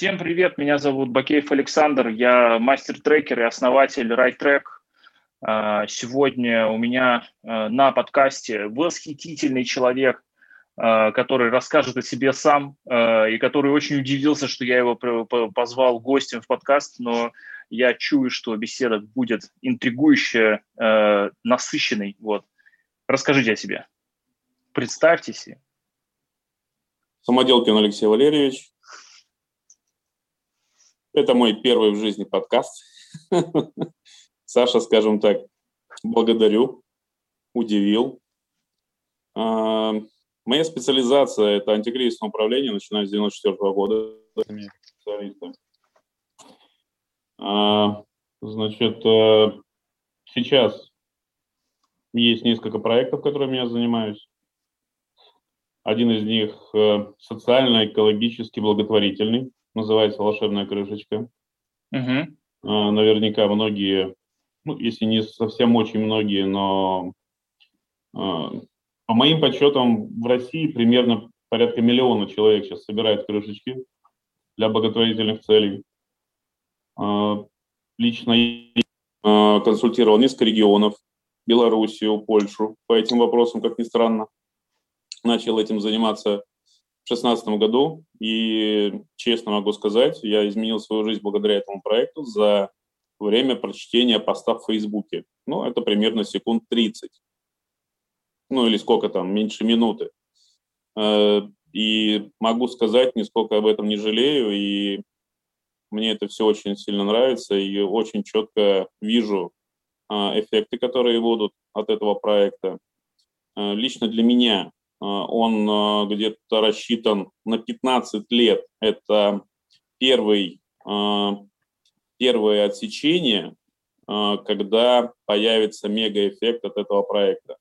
Всем привет, меня зовут Бакеев Александр, я мастер-трекер и основатель RideTrack. А, сегодня у меня а, на подкасте восхитительный человек, а, который расскажет о себе сам и который очень удивился, что я его позвал гостем в подкаст, но я чую, что беседа будет интригующая, насыщенной. Вот. Расскажите о себе. Представьтесь. Самоделкин Алексей Валерьевич. Это мой первый в жизни подкаст. Саша, скажем так, благодарю, удивил. А, моя специализация – это антикризисное управление, начиная с 94 года. А, значит, э, сейчас есть несколько проектов, которыми я занимаюсь. Один из них э, социально-экологически благотворительный, называется «Волшебная крышечка». Угу. Наверняка многие, ну, если не совсем очень многие, но а, по моим подсчетам в России примерно порядка миллиона человек сейчас собирают крышечки для благотворительных целей. А, лично я консультировал несколько регионов, Белоруссию, Польшу по этим вопросам, как ни странно. Начал этим заниматься 2016 году, и честно могу сказать, я изменил свою жизнь благодаря этому проекту за время прочтения поста в Фейсбуке. Ну, это примерно секунд 30. Ну, или сколько там, меньше минуты. Э, и могу сказать, нисколько об этом не жалею, и мне это все очень сильно нравится, и очень четко вижу а, эффекты, которые будут от этого проекта. Э, лично для меня он а, где-то рассчитан на 15 лет. Это первый, а, первое отсечение, когда появится мегаэффект от этого проекта.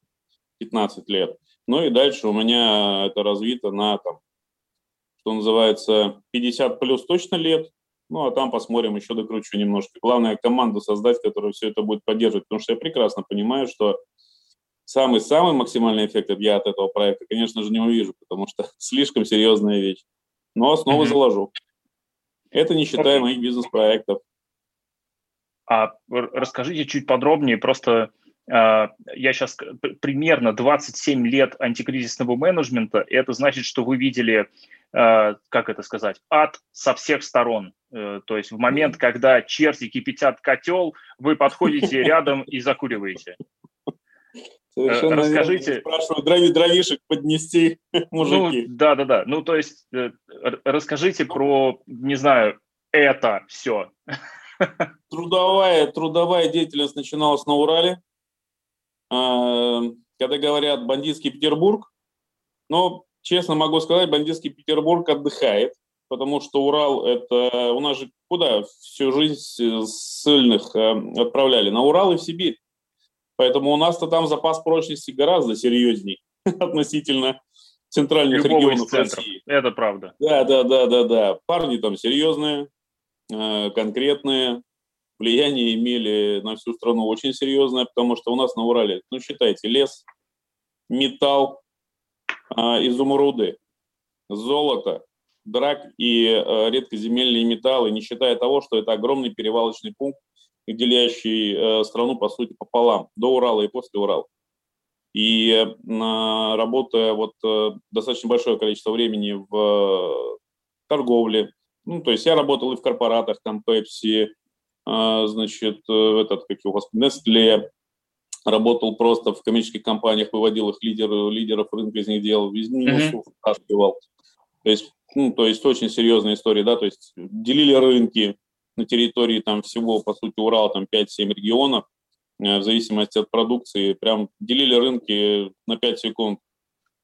15 лет. Ну и дальше у меня это развито на, там, что называется, 50 плюс точно лет, ну, а там посмотрим, еще докручу немножко. Главное, команду создать, которая все это будет поддерживать, потому что я прекрасно понимаю, что самый-самый максимальный эффект я от этого проекта, конечно же, не увижу, потому что слишком серьезная вещь. Но основы mm-hmm. заложу. Это не считая okay. моих бизнес-проектов. А расскажите чуть подробнее, просто э, я сейчас примерно 27 лет антикризисного менеджмента, и это значит, что вы видели, э, как это сказать, ад со всех сторон. Э, то есть в момент, когда черти кипятят котел, вы подходите рядом и закуриваете. Совершенно Расскажите. Спрашиваю, дрови, дровишек поднести, мужики. Ну, да, да, да. Ну, то есть, э, расскажите про, не знаю, это все. Трудовая, трудовая деятельность начиналась на Урале. А, когда говорят бандитский Петербург, но, честно могу сказать, бандитский Петербург отдыхает, потому что Урал – это… У нас же куда всю жизнь ссыльных э, отправляли? На Урал и в Сибирь. Поэтому у нас-то там запас прочности гораздо серьезней относительно центральных Любого регионов России. Это правда. Да, да, да, да, да. Парни там серьезные, э, конкретные, влияние имели на всю страну очень серьезное, потому что у нас на Урале, ну, считайте, лес, металл, а, изумруды, золото, драк и э, редкоземельные металлы, не считая того, что это огромный перевалочный пункт делящий э, страну, по сути, пополам, до Урала и после Урала. И э, работая вот э, достаточно большое количество времени в торговле, ну, то есть я работал и в корпоратах, там, Pepsi, значит, этот, как его, Nestle, работал просто в коммерческих компаниях, выводил их лидеров, лидеров рынка из них делал, бизнес mm-hmm. То есть, ну, то есть очень серьезная история, да, то есть делили рынки, на территории там всего, по сути, Урала там 5-7 регионов, э, в зависимости от продукции, прям делили рынки на 5 секунд.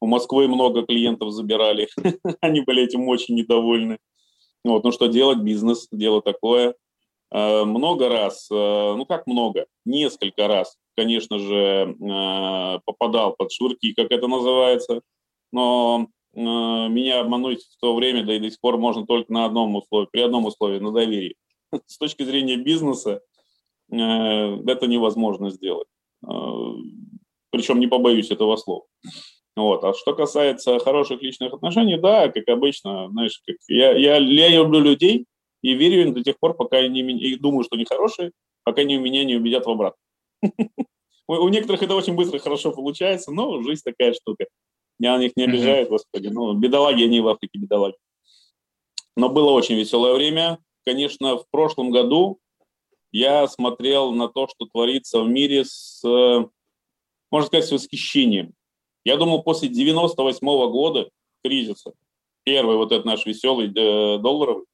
У Москвы много клиентов забирали, они были этим очень недовольны. Вот, ну что делать, бизнес, дело такое. Э, много раз, э, ну как много, несколько раз, конечно же, попадал под швырки, как это называется, но меня обмануть в то время, да и до сих пор можно только на одном условии, при одном условии, на доверии. с точки зрения бизнеса э, это невозможно сделать. Э, Причем не побоюсь этого слова. Вот. А что касается хороших личных отношений, да, как обычно, знаешь, как я, я, я люблю людей и верю им до тех пор, пока они и думаю, что они хорошие, пока они меня не убедят в обратном. У некоторых это очень быстро, хорошо получается, но жизнь такая штука. Я на них не обижаю, господи. Ну, бедолаги, они в Африке бедолаги. Но было очень веселое время. Конечно, в прошлом году я смотрел на то, что творится в мире с, можно сказать, с восхищением. Я думал, после 98 -го года кризиса, первый вот этот наш веселый э, долларовый,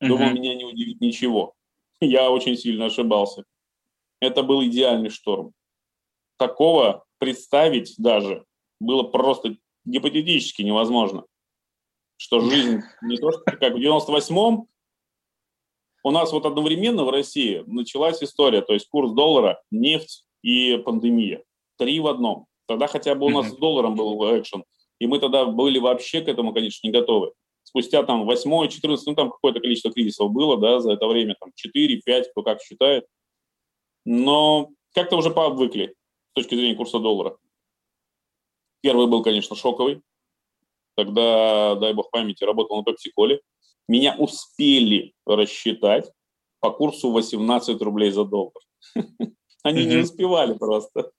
uh-huh. думал, меня не удивит ничего. Я очень сильно ошибался. Это был идеальный шторм. Такого представить даже было просто гипотетически невозможно. Что жизнь не то, что как в 98-м, у нас вот одновременно в России началась история, то есть курс доллара, нефть и пандемия. Три в одном. Тогда хотя бы у нас с долларом был экшен, и мы тогда были вообще к этому, конечно, не готовы. Спустя там 8 14 ну там какое-то количество кризисов было, да, за это время, там 4, 5, кто как считает. Но как-то уже пообвыкли с точки зрения курса доллара. Первый был, конечно, шоковый. Тогда, дай бог памяти, работал на Пепси-Коле. Меня успели рассчитать по курсу 18 рублей за доллар. Они не успевали просто.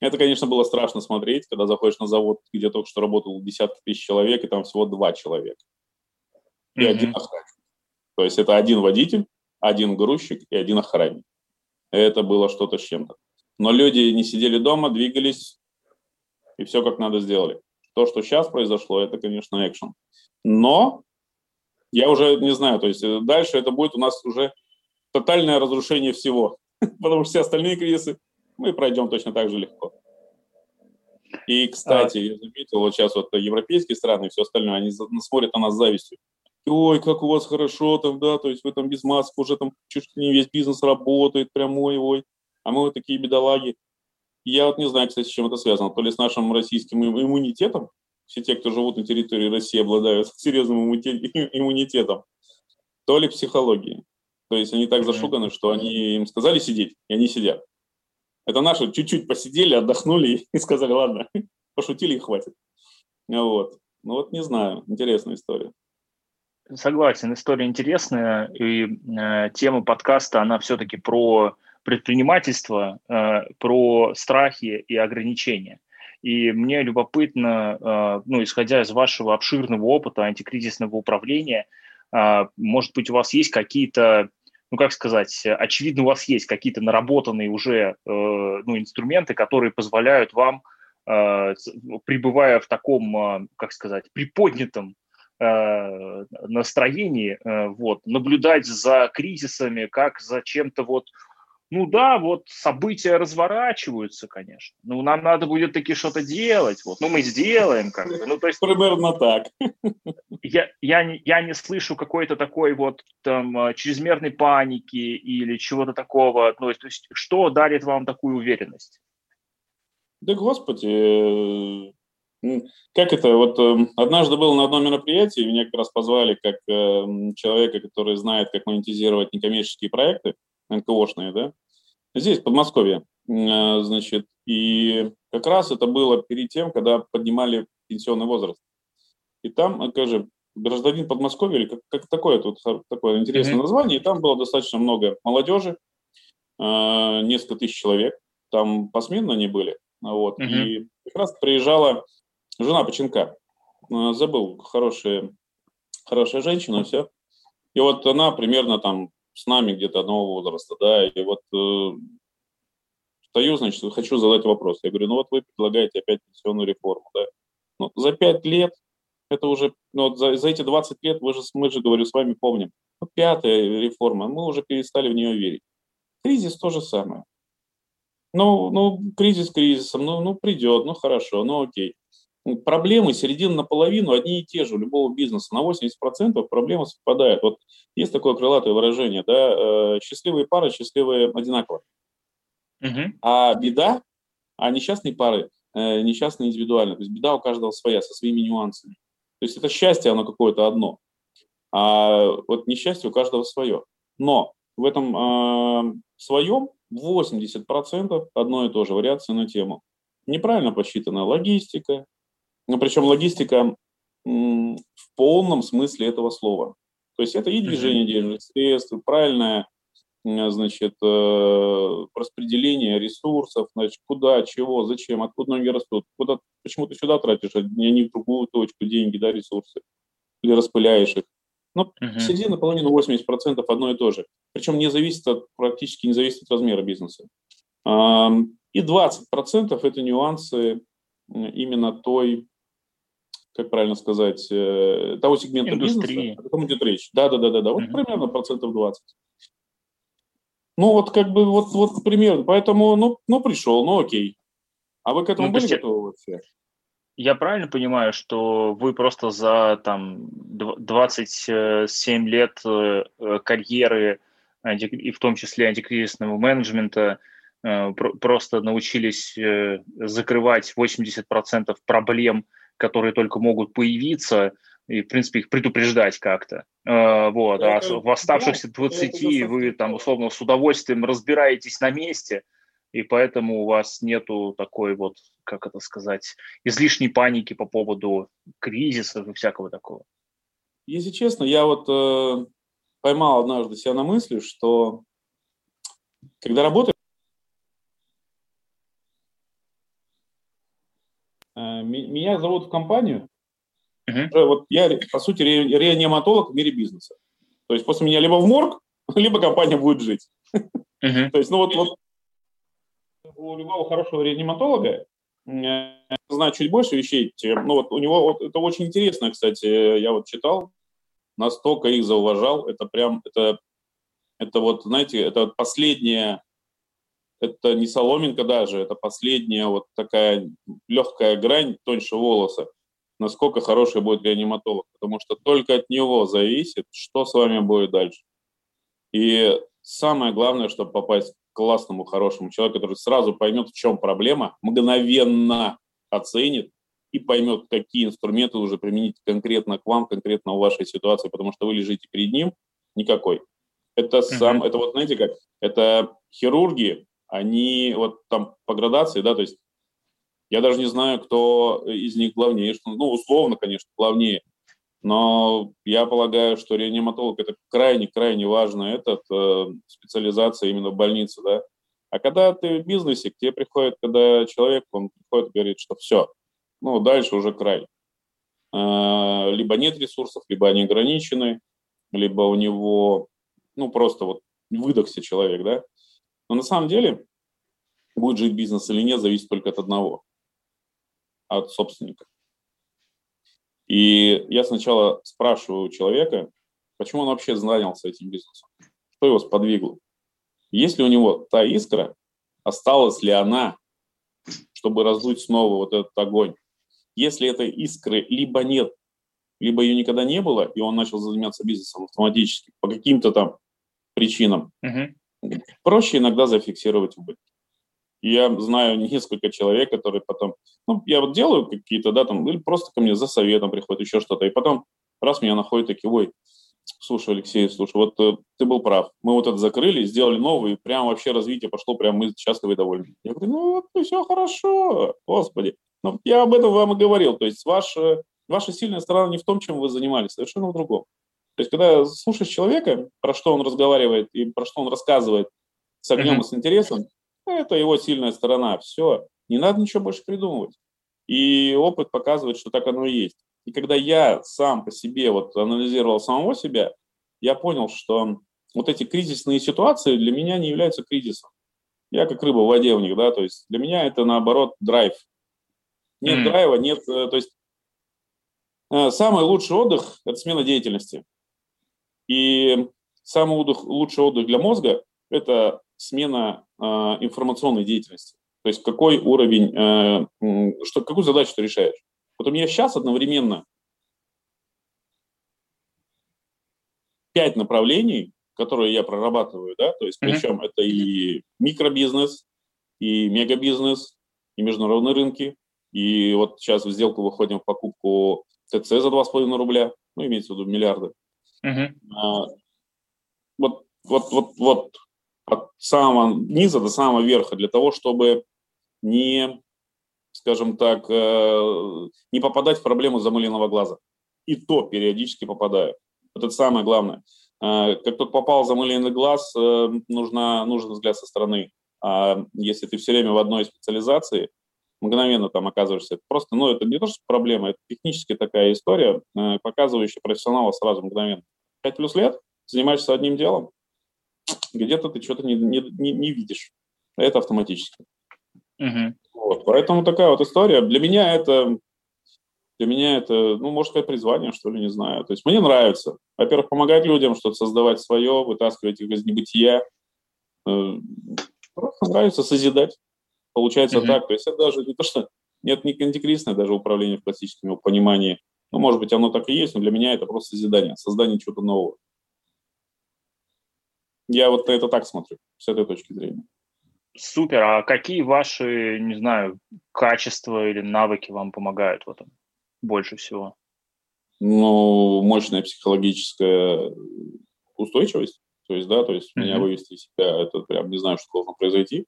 Это, конечно, было страшно смотреть, когда заходишь на завод, где только что работал десятки тысяч человек, и там всего два человека. И один охранник. То есть это один водитель, один грузчик и один охранник. Это было что-то с чем-то. Но люди не сидели дома, двигались, и все как надо сделали. То, что сейчас произошло, это, конечно, экшен. Но я уже не знаю, то есть э, дальше это будет у нас уже тотальное разрушение всего, потому что все остальные кризисы мы пройдем точно так же легко. И, кстати, а... я заметил, вот сейчас вот европейские страны и все остальное, они смотрят на нас с завистью. Ой, как у вас хорошо там, да, то есть вы там без масок уже там чуть ли не весь бизнес работает, прям ой, ой, а мы вот такие бедолаги. Я вот не знаю, кстати, с чем это связано, то ли с нашим российским иммунитетом, все те, кто живут на территории России, обладают серьезным иммунитетом, то ли психологией. То есть они так зашуганы, что они им сказали сидеть, и они сидят. Это наши чуть-чуть посидели, отдохнули и сказали, ладно, пошутили и хватит. Вот. Ну вот не знаю, интересная история. Согласен, история интересная, и э, тема подкаста, она все-таки про предпринимательство, э, про страхи и ограничения. И мне любопытно, э, ну, исходя из вашего обширного опыта антикризисного управления, э, может быть, у вас есть какие-то ну, как сказать, очевидно, у вас есть какие-то наработанные уже э, ну, инструменты, которые позволяют вам, э, пребывая в таком, как сказать, приподнятом настроении, э, вот, наблюдать за кризисами, как за чем-то вот ну да, вот события разворачиваются, конечно. Ну, нам надо будет таки что-то делать. Вот. Ну, мы сделаем как бы. Ну, то есть... Примерно так. Я, я, не, я не слышу какой-то такой вот там а, чрезмерной паники или чего-то такого. Ну, то есть, что дарит вам такую уверенность? Да, господи, э, как это, вот э, однажды был на одном мероприятии, меня как раз позвали как э, человека, который знает, как монетизировать некоммерческие проекты, НКОшные, да, здесь, в Подмосковье, э, значит, и как раз это было перед тем, когда поднимали пенсионный возраст. И там, скажем, гражданин Подмосковья, или как, как такое тут такое интересное mm-hmm. название, и там было достаточно много молодежи, э, несколько тысяч человек, там посменно они были, вот, mm-hmm. и как раз приезжала жена Поченка, э, забыл, хорошая, хорошая женщина, все, и вот она примерно там с нами где-то одного возраста, да, и вот э, стою, значит, хочу задать вопрос. Я говорю, ну вот вы предлагаете опять пенсионную реформу, да, ну, за пять лет, это уже, ну, за, за эти 20 лет, вы же, мы же, говорю, с вами помним, ну, пятая реформа, мы уже перестали в нее верить. Кризис то же самое. Ну, ну, кризис кризисом, ну, ну, придет, ну, хорошо, ну, окей проблемы середина наполовину одни и те же у любого бизнеса. На 80% проблемы совпадают. Вот есть такое крылатое выражение, да, э, счастливые пары, счастливые одинаково. Угу. А беда, а несчастные пары, э, несчастные индивидуально. То есть беда у каждого своя, со своими нюансами. То есть это счастье, оно какое-то одно. А вот несчастье у каждого свое. Но в этом э, своем 80% одно и то же, вариации на тему. неправильно посчитана логистика, ну, причем логистика в полном смысле этого слова. То есть это и движение денежных средств, правильное значит, э, распределение ресурсов, значит, куда, чего, зачем, откуда ноги растут, куда, почему ты сюда тратишь, а не в другую точку деньги, да, ресурсы, или распыляешь их. Ну, uh-huh. середина, половина, 80% одно и то же. Причем не зависит от, практически не зависит от размера бизнеса. И 20% это нюансы именно той, как правильно сказать, э, того сегмента Индустрии. бизнеса, о котором идет речь. Да, да, да, да, да. Вот uh-huh. примерно процентов 20. Ну, вот как бы, вот, вот примерно. Поэтому, ну, ну, пришел, ну, окей. А вы к этому ну, были готовы вообще? Я правильно понимаю, что вы просто за там 27 лет э, карьеры, и в том числе антикризисного менеджмента, э, просто научились э, закрывать 80% проблем, которые только могут появиться, и, в принципе, их предупреждать как-то. Вот. А в оставшихся 20 вы там, условно, с удовольствием разбираетесь на месте – и поэтому у вас нету такой вот, как это сказать, излишней паники по поводу кризисов и всякого такого. Если честно, я вот э, поймал однажды себя на мысли, что когда работаю, э, меня зовут в компанию, uh-huh. вот я, по сути, ре, реаниматолог в мире бизнеса. То есть после меня либо в морг, либо компания будет жить. Uh-huh. То есть, ну вот, вот у любого хорошего реаниматолога знаю чуть больше вещей. Ну вот у него вот, это очень интересно, кстати, я вот читал, настолько их зауважал, это прям, это, это вот, знаете, это последняя, это не соломинка даже, это последняя вот такая легкая грань тоньше волоса, насколько хороший будет реаниматолог, потому что только от него зависит, что с вами будет дальше. И самое главное, чтобы попасть классному, хорошему человеку, который сразу поймет, в чем проблема, мгновенно оценит и поймет, какие инструменты уже применить конкретно к вам, конкретно в вашей ситуации, потому что вы лежите перед ним, никакой. Это сам, uh-huh. это вот знаете как, это хирурги, они вот там по градации, да, то есть я даже не знаю, кто из них главнее, что, ну, условно, конечно, главнее. Но я полагаю, что реаниматолог это крайне-крайне важно, этот э, специализация именно в больнице, да. А когда ты в бизнесе, к тебе приходит, когда человек, он приходит и говорит, что все, ну, дальше уже край. Э, либо нет ресурсов, либо они ограничены, либо у него, ну, просто вот выдохся человек, да. Но на самом деле, будет жить бизнес или нет, зависит только от одного, от собственника. И я сначала спрашиваю человека, почему он вообще занялся этим бизнесом, что его сподвигло. Есть ли у него та искра, осталась ли она, чтобы раздуть снова вот этот огонь. Если этой искры либо нет, либо ее никогда не было, и он начал заниматься бизнесом автоматически по каким-то там причинам, угу. Проще иногда зафиксировать убытки. Я знаю несколько человек, которые потом, ну, я вот делаю какие-то, да, там, или просто ко мне за советом приходят, еще что-то, и потом раз меня находят такие, ой, слушай, Алексей, слушай, вот э, ты был прав, мы вот это закрыли, сделали новый, и прям вообще развитие пошло, прям мы счастливы и довольны. Я говорю, ну, вот, ну, все хорошо, господи. Ну, я об этом вам и говорил, то есть ваша, ваша сильная сторона не в том, чем вы занимались, совершенно в другом. То есть, когда слушаешь человека, про что он разговаривает и про что он рассказывает с огнем mm-hmm. и с интересом, это его сильная сторона. Все, не надо ничего больше придумывать. И опыт показывает, что так оно и есть. И когда я сам по себе вот анализировал самого себя, я понял, что вот эти кризисные ситуации для меня не являются кризисом. Я как рыба в воде в них, да, то есть для меня это наоборот драйв. Нет mm. драйва, нет, э, то есть э, самый лучший отдых – это смена деятельности. И самый отдых, лучший отдых для мозга – это смена э, информационной деятельности. То есть какой уровень, э, что, какую задачу ты решаешь. Вот у меня сейчас одновременно пять направлений, которые я прорабатываю, да, то есть причем mm-hmm. это и микробизнес, и мегабизнес, и международные рынки, и вот сейчас в сделку выходим в покупку ТЦ за 2,5 рубля, ну, имеется в виду миллиарды. А, вот, вот, вот, вот от самого низа до самого верха для того, чтобы не скажем так, э, не попадать в проблему замыленного глаза. И то периодически попадаю. Вот это самое главное. Э, как только попал замыленный глаз, э, нужно, нужен взгляд со стороны. А если ты все время в одной специализации, мгновенно там оказываешься. Просто, ну, это не то, что проблема, это технически такая история, показывающая профессионала сразу мгновенно. Пять плюс лет, занимаешься одним делом, где-то ты что-то не, не, не, не видишь. Это автоматически. Угу. Вот, поэтому такая вот история. Для меня это, для меня это, ну, можно сказать, призвание, что ли, не знаю. То есть мне нравится. Во-первых, помогать людям, что-то создавать свое, вытаскивать их из небытия. Э, просто нравится созидать. Получается mm так. То есть это даже не то, что нет не антикризисное даже управление в классическом его понимании. Ну, может быть, оно так и есть, но для меня это просто созидание, создание чего-то нового. Я вот это так смотрю, с этой точки зрения. Супер. А какие ваши, не знаю, качества или навыки вам помогают в этом больше всего? Ну, мощная психологическая устойчивость. То есть, да, то есть mm-hmm. меня вывести из себя, это прям не знаю, что должно произойти.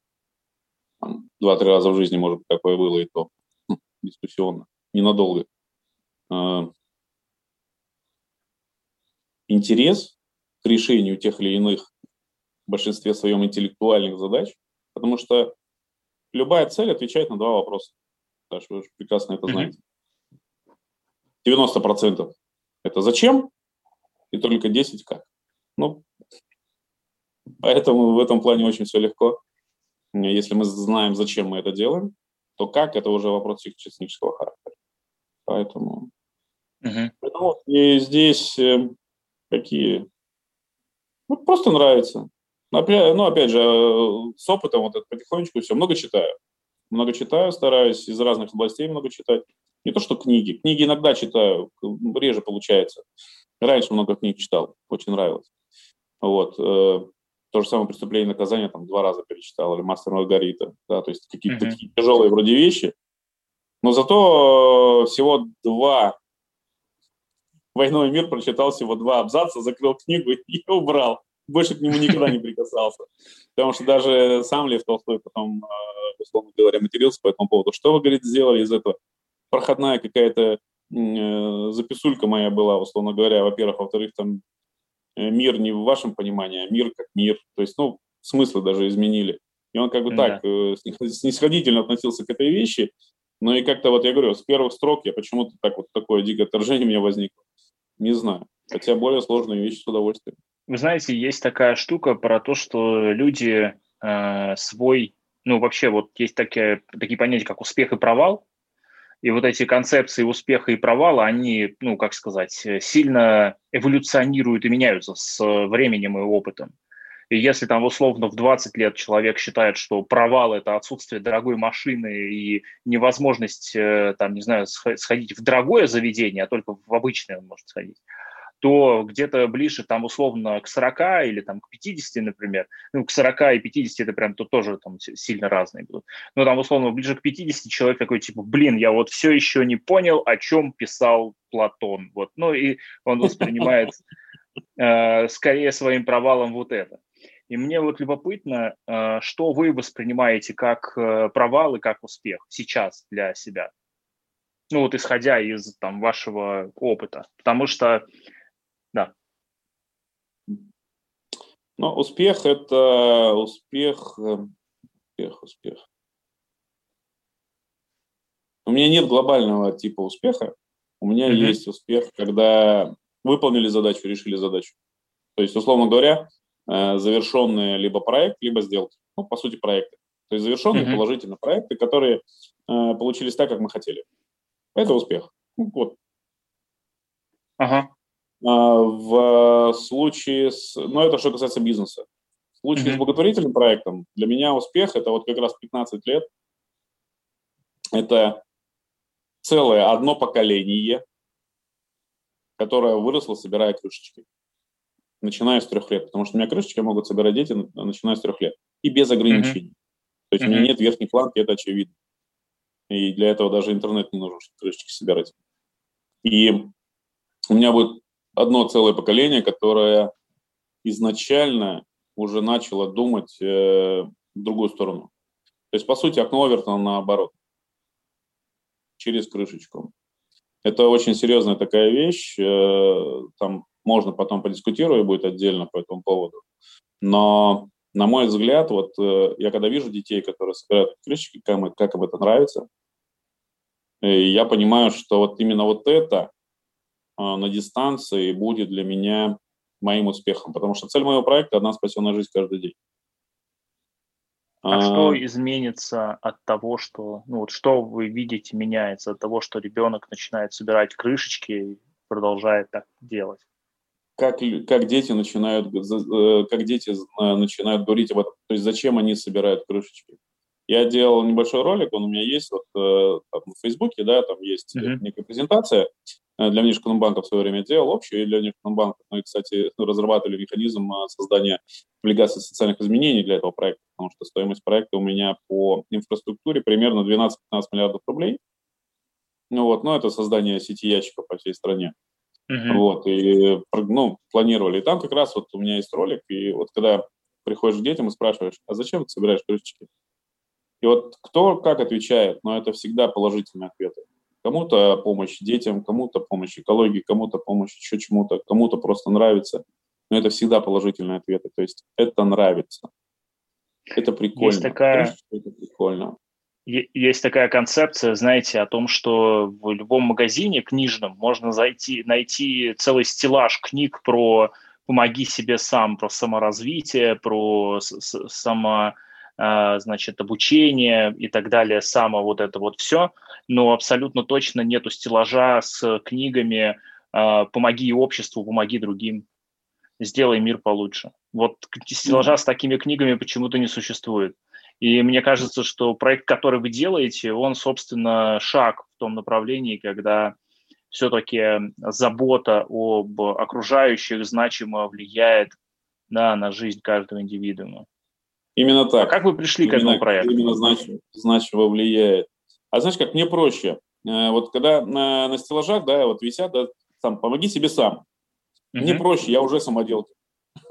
Два-три раза в жизни, может такое было, и то хм, дискуссионно, ненадолго. А, интерес к решению тех или иных в большинстве своем интеллектуальных задач Потому что любая цель отвечает на два вопроса. Саша, вы прекрасно это знаете. 90% это зачем, и только 10 как. Ну, поэтому в этом плане очень все легко. Если мы знаем, зачем мы это делаем, то как, это уже вопрос технического характера. Поэтому, uh-huh. и здесь э, какие... Ну, просто нравится. Ну, опять же, э, с опытом вот это потихонечку все. Много читаю. Много читаю, стараюсь из разных областей много читать. Не то, что книги. Книги иногда читаю, реже получается. Раньше много книг читал, очень нравилось. Вот. То же самое «Преступление и наказание» там два раза перечитал, или «Мастер Маргарита». Да, то есть какие-то mm-hmm. такие тяжелые вроде вещи. Но зато э, всего два «Войну и мир» прочитал всего два абзаца, закрыл книгу и убрал больше к нему никогда не прикасался. Потому что даже сам Лев Толстой потом, э, условно говоря, матерился по этому поводу. Что вы, говорит, сделали из этого? Проходная какая-то э, записулька моя была, условно говоря, во-первых. Во-вторых, там мир не в вашем понимании, а мир как мир. То есть, ну, смыслы даже изменили. И он как бы да. так снисходительно относился к этой вещи, но и как-то вот я говорю, с первых строк я почему-то так вот такое дикое отторжение у меня возникло. Не знаю. Хотя более сложные вещи с удовольствием. Вы знаете, есть такая штука про то, что люди э, свой, ну вообще вот есть такие, такие понятия, как успех и провал, и вот эти концепции успеха и провала, они, ну, как сказать, сильно эволюционируют и меняются с временем и опытом. И если там условно в 20 лет человек считает, что провал – это отсутствие дорогой машины и невозможность, э, там, не знаю, сходить в дорогое заведение, а только в обычное он может сходить, то где-то ближе там условно к 40 или там к 50, например, ну, к 40 и 50 это прям то тоже там сильно разные будут, но там условно ближе к 50 человек такой типа, блин, я вот все еще не понял, о чем писал Платон, вот, ну и он воспринимает э, скорее своим провалом вот это. И мне вот любопытно, э, что вы воспринимаете как э, провал и как успех сейчас для себя? Ну вот исходя из там вашего опыта, потому что да. Ну, успех – это успех, э, успех, успех. У меня нет глобального типа успеха. У меня mm-hmm. есть успех, когда выполнили задачу, решили задачу. То есть, условно говоря, э, завершенные либо проект, либо сделки. Ну, по сути, проекты. То есть завершенные mm-hmm. положительно проекты, которые э, получились так, как мы хотели. Это успех. Ну, вот. Ага. А, в случае с... Ну, это что касается бизнеса. В случае mm-hmm. с благотворительным проектом для меня успех – это вот как раз 15 лет. Это целое одно поколение, которое выросло, собирая крышечки. Начиная с трех лет. Потому что у меня крышечки могут собирать дети, начиная с трех лет. И без ограничений. Mm-hmm. То есть mm-hmm. у меня нет верхней планки, это очевидно. И для этого даже интернет не нужен, чтобы крышечки собирать. И у меня будет одно целое поколение, которое изначально уже начало думать э, в другую сторону. То есть, по сути, окно Овертона наоборот. через крышечку. Это очень серьезная такая вещь, э, там можно потом подискутировать будет отдельно по этому поводу. Но, на мой взгляд, вот э, я когда вижу детей, которые собирают крышечки, как, как им это нравится, я понимаю, что вот именно вот это на дистанции будет для меня моим успехом, потому что цель моего проекта – одна спасенная жизнь каждый день. А, а что изменится от того, что, ну вот что вы видите меняется от того, что ребенок начинает собирать крышечки и продолжает так делать? Как, как дети начинают, э, как дети э, начинают говорить об этом, то есть зачем они собирают крышечки? Я делал небольшой ролик, он у меня есть вот, э, там, в Фейсбуке, да, там есть mm-hmm. некая презентация, для внешэкономбанка в свое время делал общую, и для внешэкономбанка мы, ну кстати, разрабатывали механизм э, создания облигаций социальных изменений для этого проекта, потому что стоимость проекта у меня по инфраструктуре примерно 12-15 миллиардов рублей. Ну вот, но это создание сети ящиков по всей стране. Uh-huh. Вот, и ну, планировали. И там как раз вот у меня есть ролик, и вот когда приходишь к детям и спрашиваешь, а зачем ты собираешь крышечки? И вот кто как отвечает, но это всегда положительные ответы. Кому-то помощь детям, кому-то помощь экологии, кому-то помощь еще чему-то, кому-то просто нравится. Но это всегда положительные ответы. То есть это нравится. Это прикольно. Есть такая, это прикольно. Есть такая концепция, знаете, о том, что в любом магазине книжном можно зайти, найти целый стеллаж книг про «помоги себе сам», про саморазвитие, про само значит, обучение и так далее, само вот это вот все, но абсолютно точно нету стеллажа с книгами а, «Помоги обществу, помоги другим, сделай мир получше». Вот стеллажа с такими книгами почему-то не существует. И мне кажется, что проект, который вы делаете, он, собственно, шаг в том направлении, когда все-таки забота об окружающих значимо влияет да, на жизнь каждого индивидуума. Именно так. А как вы пришли именно, к этому проекту? Именно значимо, значимо влияет. А знаешь, как мне проще? Э, вот когда на, на стеллажах, да, вот висят, да, сам, помоги себе сам. Мне проще, я уже самоделка.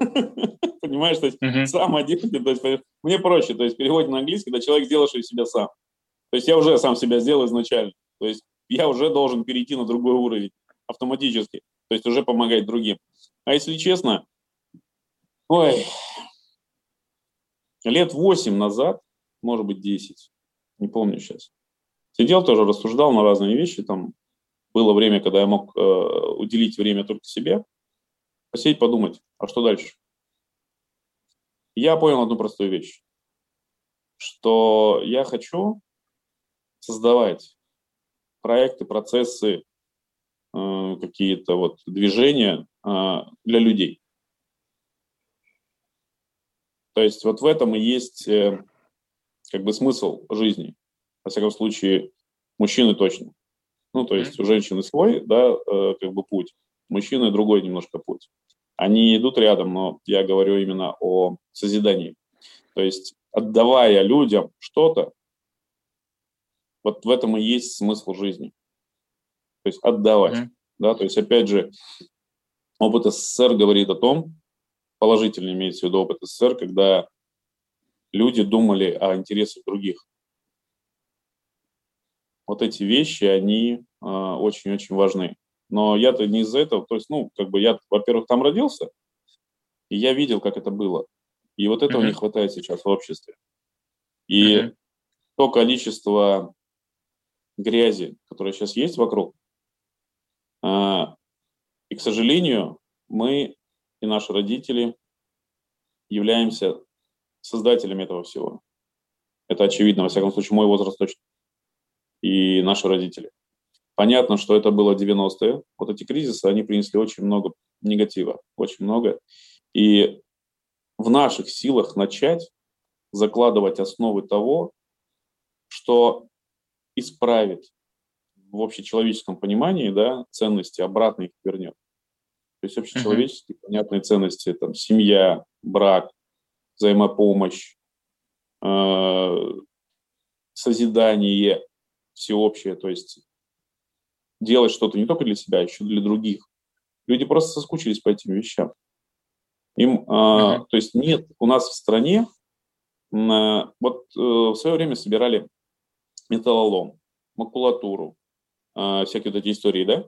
Понимаешь, то есть uh-huh. самоделки, то есть мне проще, то есть переводит на английский, когда человек сделавший себя сам. То есть я уже сам себя сделал изначально. То есть я уже должен перейти на другой уровень автоматически. То есть уже помогать другим. А если честно, ой, лет 8 назад, может быть 10, не помню сейчас, сидел тоже, рассуждал на разные вещи. Там было время, когда я мог э, уделить время только себе, посидеть, подумать, а что дальше? Я понял одну простую вещь, что я хочу создавать проекты, процессы, э, какие-то вот движения э, для людей. То есть вот в этом и есть э, как бы смысл жизни. Во всяком случае, мужчины точно. Ну, то есть у женщины свой, да, э, как бы путь, мужчины другой немножко путь. Они идут рядом, но я говорю именно о созидании. То есть отдавая людям что-то, вот в этом и есть смысл жизни. То есть отдавать. Mm-hmm. Да, то есть, опять же, опыт СССР говорит о том, положительно имеется в виду опыт СССР, когда люди думали о интересах других. Вот эти вещи, они а, очень-очень важны. Но я-то не из-за этого, то есть, ну, как бы я, во-первых, там родился, и я видел, как это было. И вот этого mm-hmm. не хватает сейчас в обществе. И mm-hmm. то количество грязи, которое сейчас есть вокруг, э, и, к сожалению, мы и наши родители являемся создателями этого всего. Это очевидно, во всяком случае, мой возраст точно. И наши родители. Понятно, что это было 90-е. Вот эти кризисы, они принесли очень много негатива, очень много. И в наших силах начать закладывать основы того, что исправит в общечеловеческом понимании да, ценности, обратно их вернет. То есть общечеловеческие uh-huh. понятные ценности, там, семья, брак, взаимопомощь, э, созидание всеобщее, то есть делать что-то не только для себя, а еще для других. Люди просто соскучились по этим вещам. Им, uh-huh. то есть нет у нас в стране, вот э, в свое время собирали металлолом, макулатуру, э, всякие вот эти истории, да?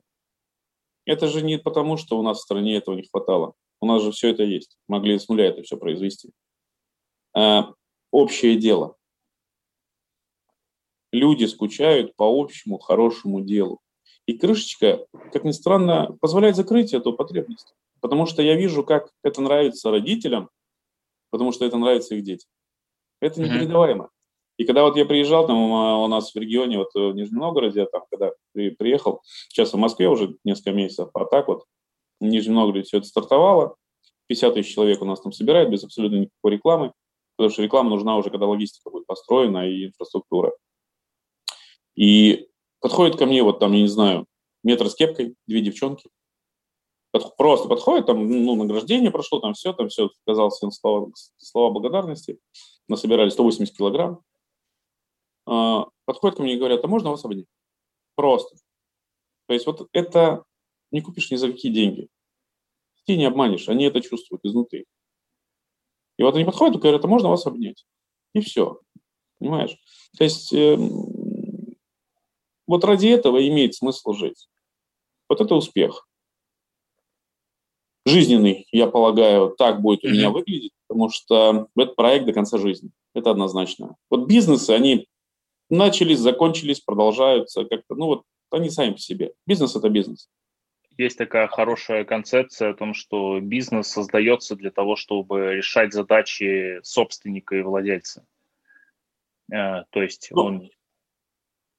Это же не потому, что у нас в стране этого не хватало. У нас же все это есть. Могли с нуля это все произвести. Э, общее дело. Люди скучают по общему хорошему делу. И крышечка, как ни странно, позволяет закрыть эту потребность. Потому что я вижу, как это нравится родителям, потому что это нравится их детям. Это непередаваемо. И когда вот я приезжал, там у нас в регионе, вот в Нижнем Новгороде, я там когда приехал, сейчас в Москве уже несколько месяцев, а так вот в Нижнем Новгороде все это стартовало, 50 тысяч человек у нас там собирает без абсолютно никакой рекламы, потому что реклама нужна уже, когда логистика будет построена и инфраструктура. И подходит ко мне вот там, я не знаю, метр с кепкой, две девчонки, просто подходит, там, ну, награждение прошло, там все, там все, сказал всем слова, слова благодарности, насобирали 180 килограмм, а, подходят ко мне и говорят, а можно вас обнять? Просто. То есть вот это не купишь ни за какие деньги. Ты не обманешь, они это чувствуют изнутри. И вот они подходят и говорят, а можно вас обнять? И все. Понимаешь? То есть э, вот ради этого имеет смысл жить. Вот это успех. Жизненный, я полагаю, так будет у mm-hmm. меня выглядеть, потому что это проект до конца жизни. Это однозначно. Вот бизнесы, они начались, закончились, продолжаются как-то, ну вот они сами по себе. Бизнес – это бизнес. Есть такая хорошая концепция о том, что бизнес создается для того, чтобы решать задачи собственника и владельца. Э, то есть ну, он...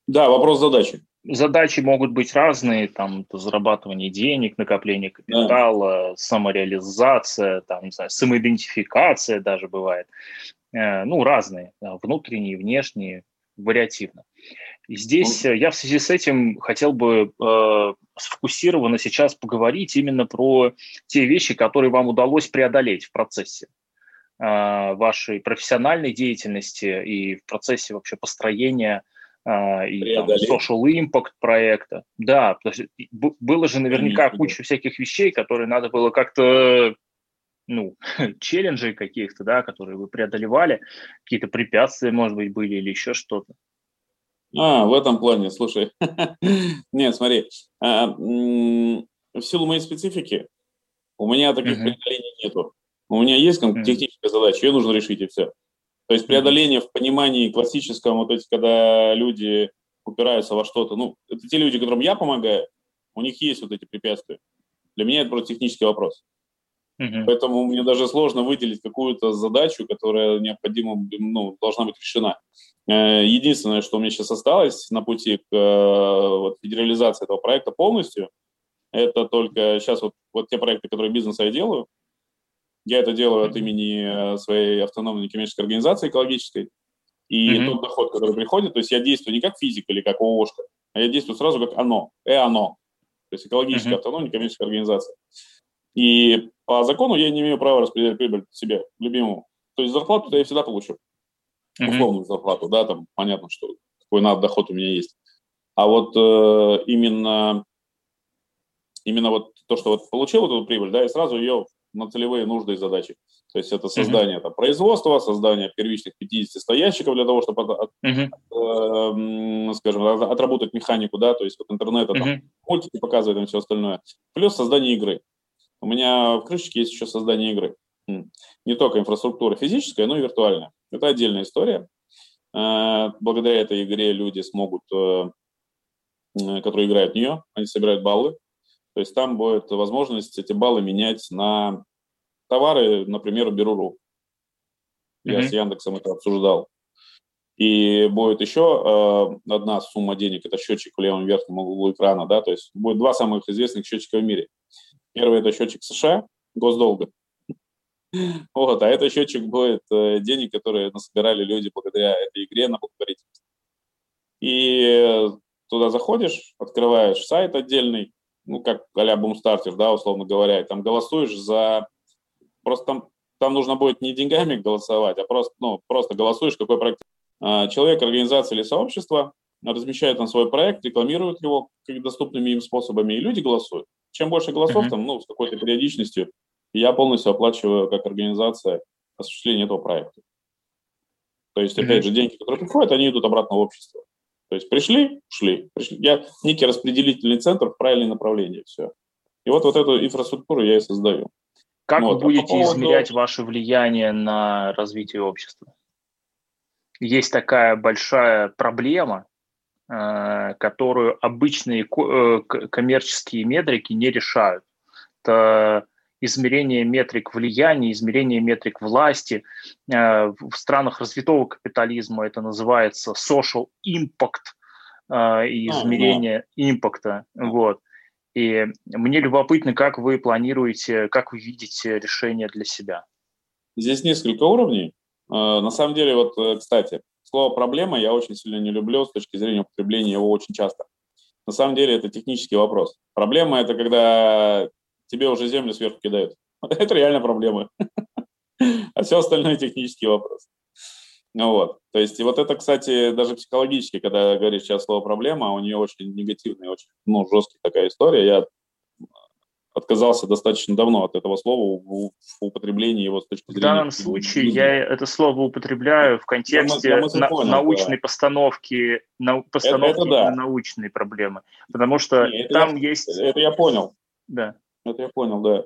Да, вопрос задачи. Задачи могут быть разные, там, зарабатывание денег, накопление капитала, да. самореализация, там, не знаю, самоидентификация даже бывает. Э, ну, разные, внутренние, внешние, вариативно. И здесь э, я в связи с этим хотел бы э, сфокусированно сейчас поговорить именно про те вещи, которые вам удалось преодолеть в процессе э, вашей профессиональной деятельности и в процессе вообще построения э, и там, social impact проекта. Да, есть было же наверняка куча всяких вещей, которые надо было как-то ну, челленджей каких-то, да, которые вы преодолевали, какие-то препятствия, может быть, были или еще что-то? А, в этом плане, слушай. Нет, смотри, а, в силу моей специфики у меня таких преодолений нету. У меня есть техническая задача, ее нужно решить и все. То есть преодоление в понимании классическом, вот эти, когда люди упираются во что-то, ну, это те люди, которым я помогаю, у них есть вот эти препятствия. Для меня это просто технический вопрос. Uh-huh. Поэтому мне даже сложно выделить какую-то задачу, которая необходимо, ну, должна быть решена. Э, единственное, что у меня сейчас осталось на пути к э, вот, федерализации этого проекта полностью, это только сейчас вот, вот те проекты, которые бизнеса я делаю, я это делаю от имени э, своей автономной коммерческой организации экологической, и mm-hmm. тот доход, который приходит, то есть я действую не как физик или как ООшка, а я действую сразу как оно, э оно, то есть экологическая mm-hmm. автономная коммерческая организация. И по закону я не имею права распределять прибыль себе, любимому. То есть зарплату я всегда получу. Условную mm-hmm. зарплату, да, там понятно, что какой надо доход у меня есть. А вот э, именно, именно вот то, что вот получил эту прибыль, да, и сразу ее на целевые нужды и задачи. То есть это создание mm-hmm. там, производства, создание первичных 50 стоящиков для того, чтобы, от, mm-hmm. э, скажем, отработать механику, да, то есть вот интернета, mm-hmm. там, мультики показывают и все остальное. Плюс создание игры. У меня в крышечке есть еще создание игры. Не только инфраструктура физическая, но и виртуальная. Это отдельная история. Э, благодаря этой игре люди смогут, э, которые играют в нее, они собирают баллы. То есть там будет возможность эти баллы менять на товары, например, Беру.ру. Я mm-hmm. с Яндексом это обсуждал. И будет еще э, одна сумма денег, это счетчик в левом верхнем углу экрана, да, то есть будет два самых известных счетчика в мире. Первый – это счетчик США, госдолга. Вот, а это счетчик будет э, денег, которые насобирали люди благодаря этой игре на благотворительность. И туда заходишь, открываешь сайт отдельный, ну, как а-ля Boomstarter, да, условно говоря, и там голосуешь за... Просто там, там нужно будет не деньгами голосовать, а просто, ну, просто голосуешь, какой проект. А, человек, организация или сообщество размещает там свой проект, рекламирует его доступными им способами, и люди голосуют. Чем больше голосов, там, ну, с какой-то периодичностью, я полностью оплачиваю как организация осуществление этого проекта. То есть, опять же, деньги, которые приходят, они идут обратно в общество. То есть пришли, шли, пришли. Я некий распределительный центр в правильное направление, все. И вот, вот эту инфраструктуру я и создаю. Как вот. вы будете а по поводу... измерять ваше влияние на развитие общества? Есть такая большая проблема, которую обычные э, коммерческие метрики не решают. Это измерение метрик влияния, измерение метрик власти. Э, в странах развитого капитализма это называется social impact э, и измерение импакта. Вот. И мне любопытно, как вы планируете, как вы видите решение для себя. Здесь несколько уровней. Э, на самом деле, вот, кстати, слово «проблема» я очень сильно не люблю с точки зрения употребления его очень часто. На самом деле это технический вопрос. Проблема – это когда тебе уже землю сверху кидают. Это реально проблема. А все остальное технический вопрос. Ну вот. То есть, и вот это, кстати, даже психологически, когда говоришь сейчас слово проблема, у нее очень негативная, очень ну, жесткая такая история. Я отказался достаточно давно от этого слова в, в употреблении его с точки зрения... В данном случае я это слово употребляю в контексте я я на, научной да. постановки, на, постановки это, это да. научной проблемы. Потому что Не, там я, есть... Это я понял. Да. Это я понял, да.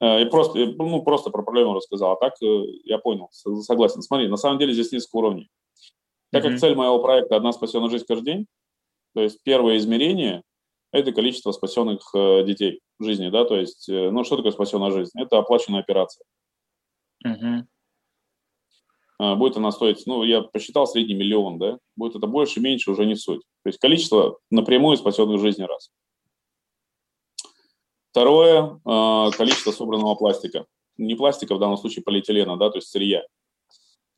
Э, и просто, ну, просто про проблему рассказал. А так э, я понял, согласен. Смотри, на самом деле здесь несколько уровней. Так mm-hmm. как цель моего проекта «Одна спасенная жизнь каждый день», то есть первое измерение – это количество спасенных э, детей жизни, да, то есть, ну, что такое спасенная жизнь? Это оплаченная операция. Mm-hmm. Будет она стоить, ну, я посчитал средний миллион, да, будет это больше, меньше, уже не суть. То есть количество напрямую спасенных жизни раз. Второе э, – количество собранного пластика. Не пластика, в данном случае полиэтилена, да, то есть сырья.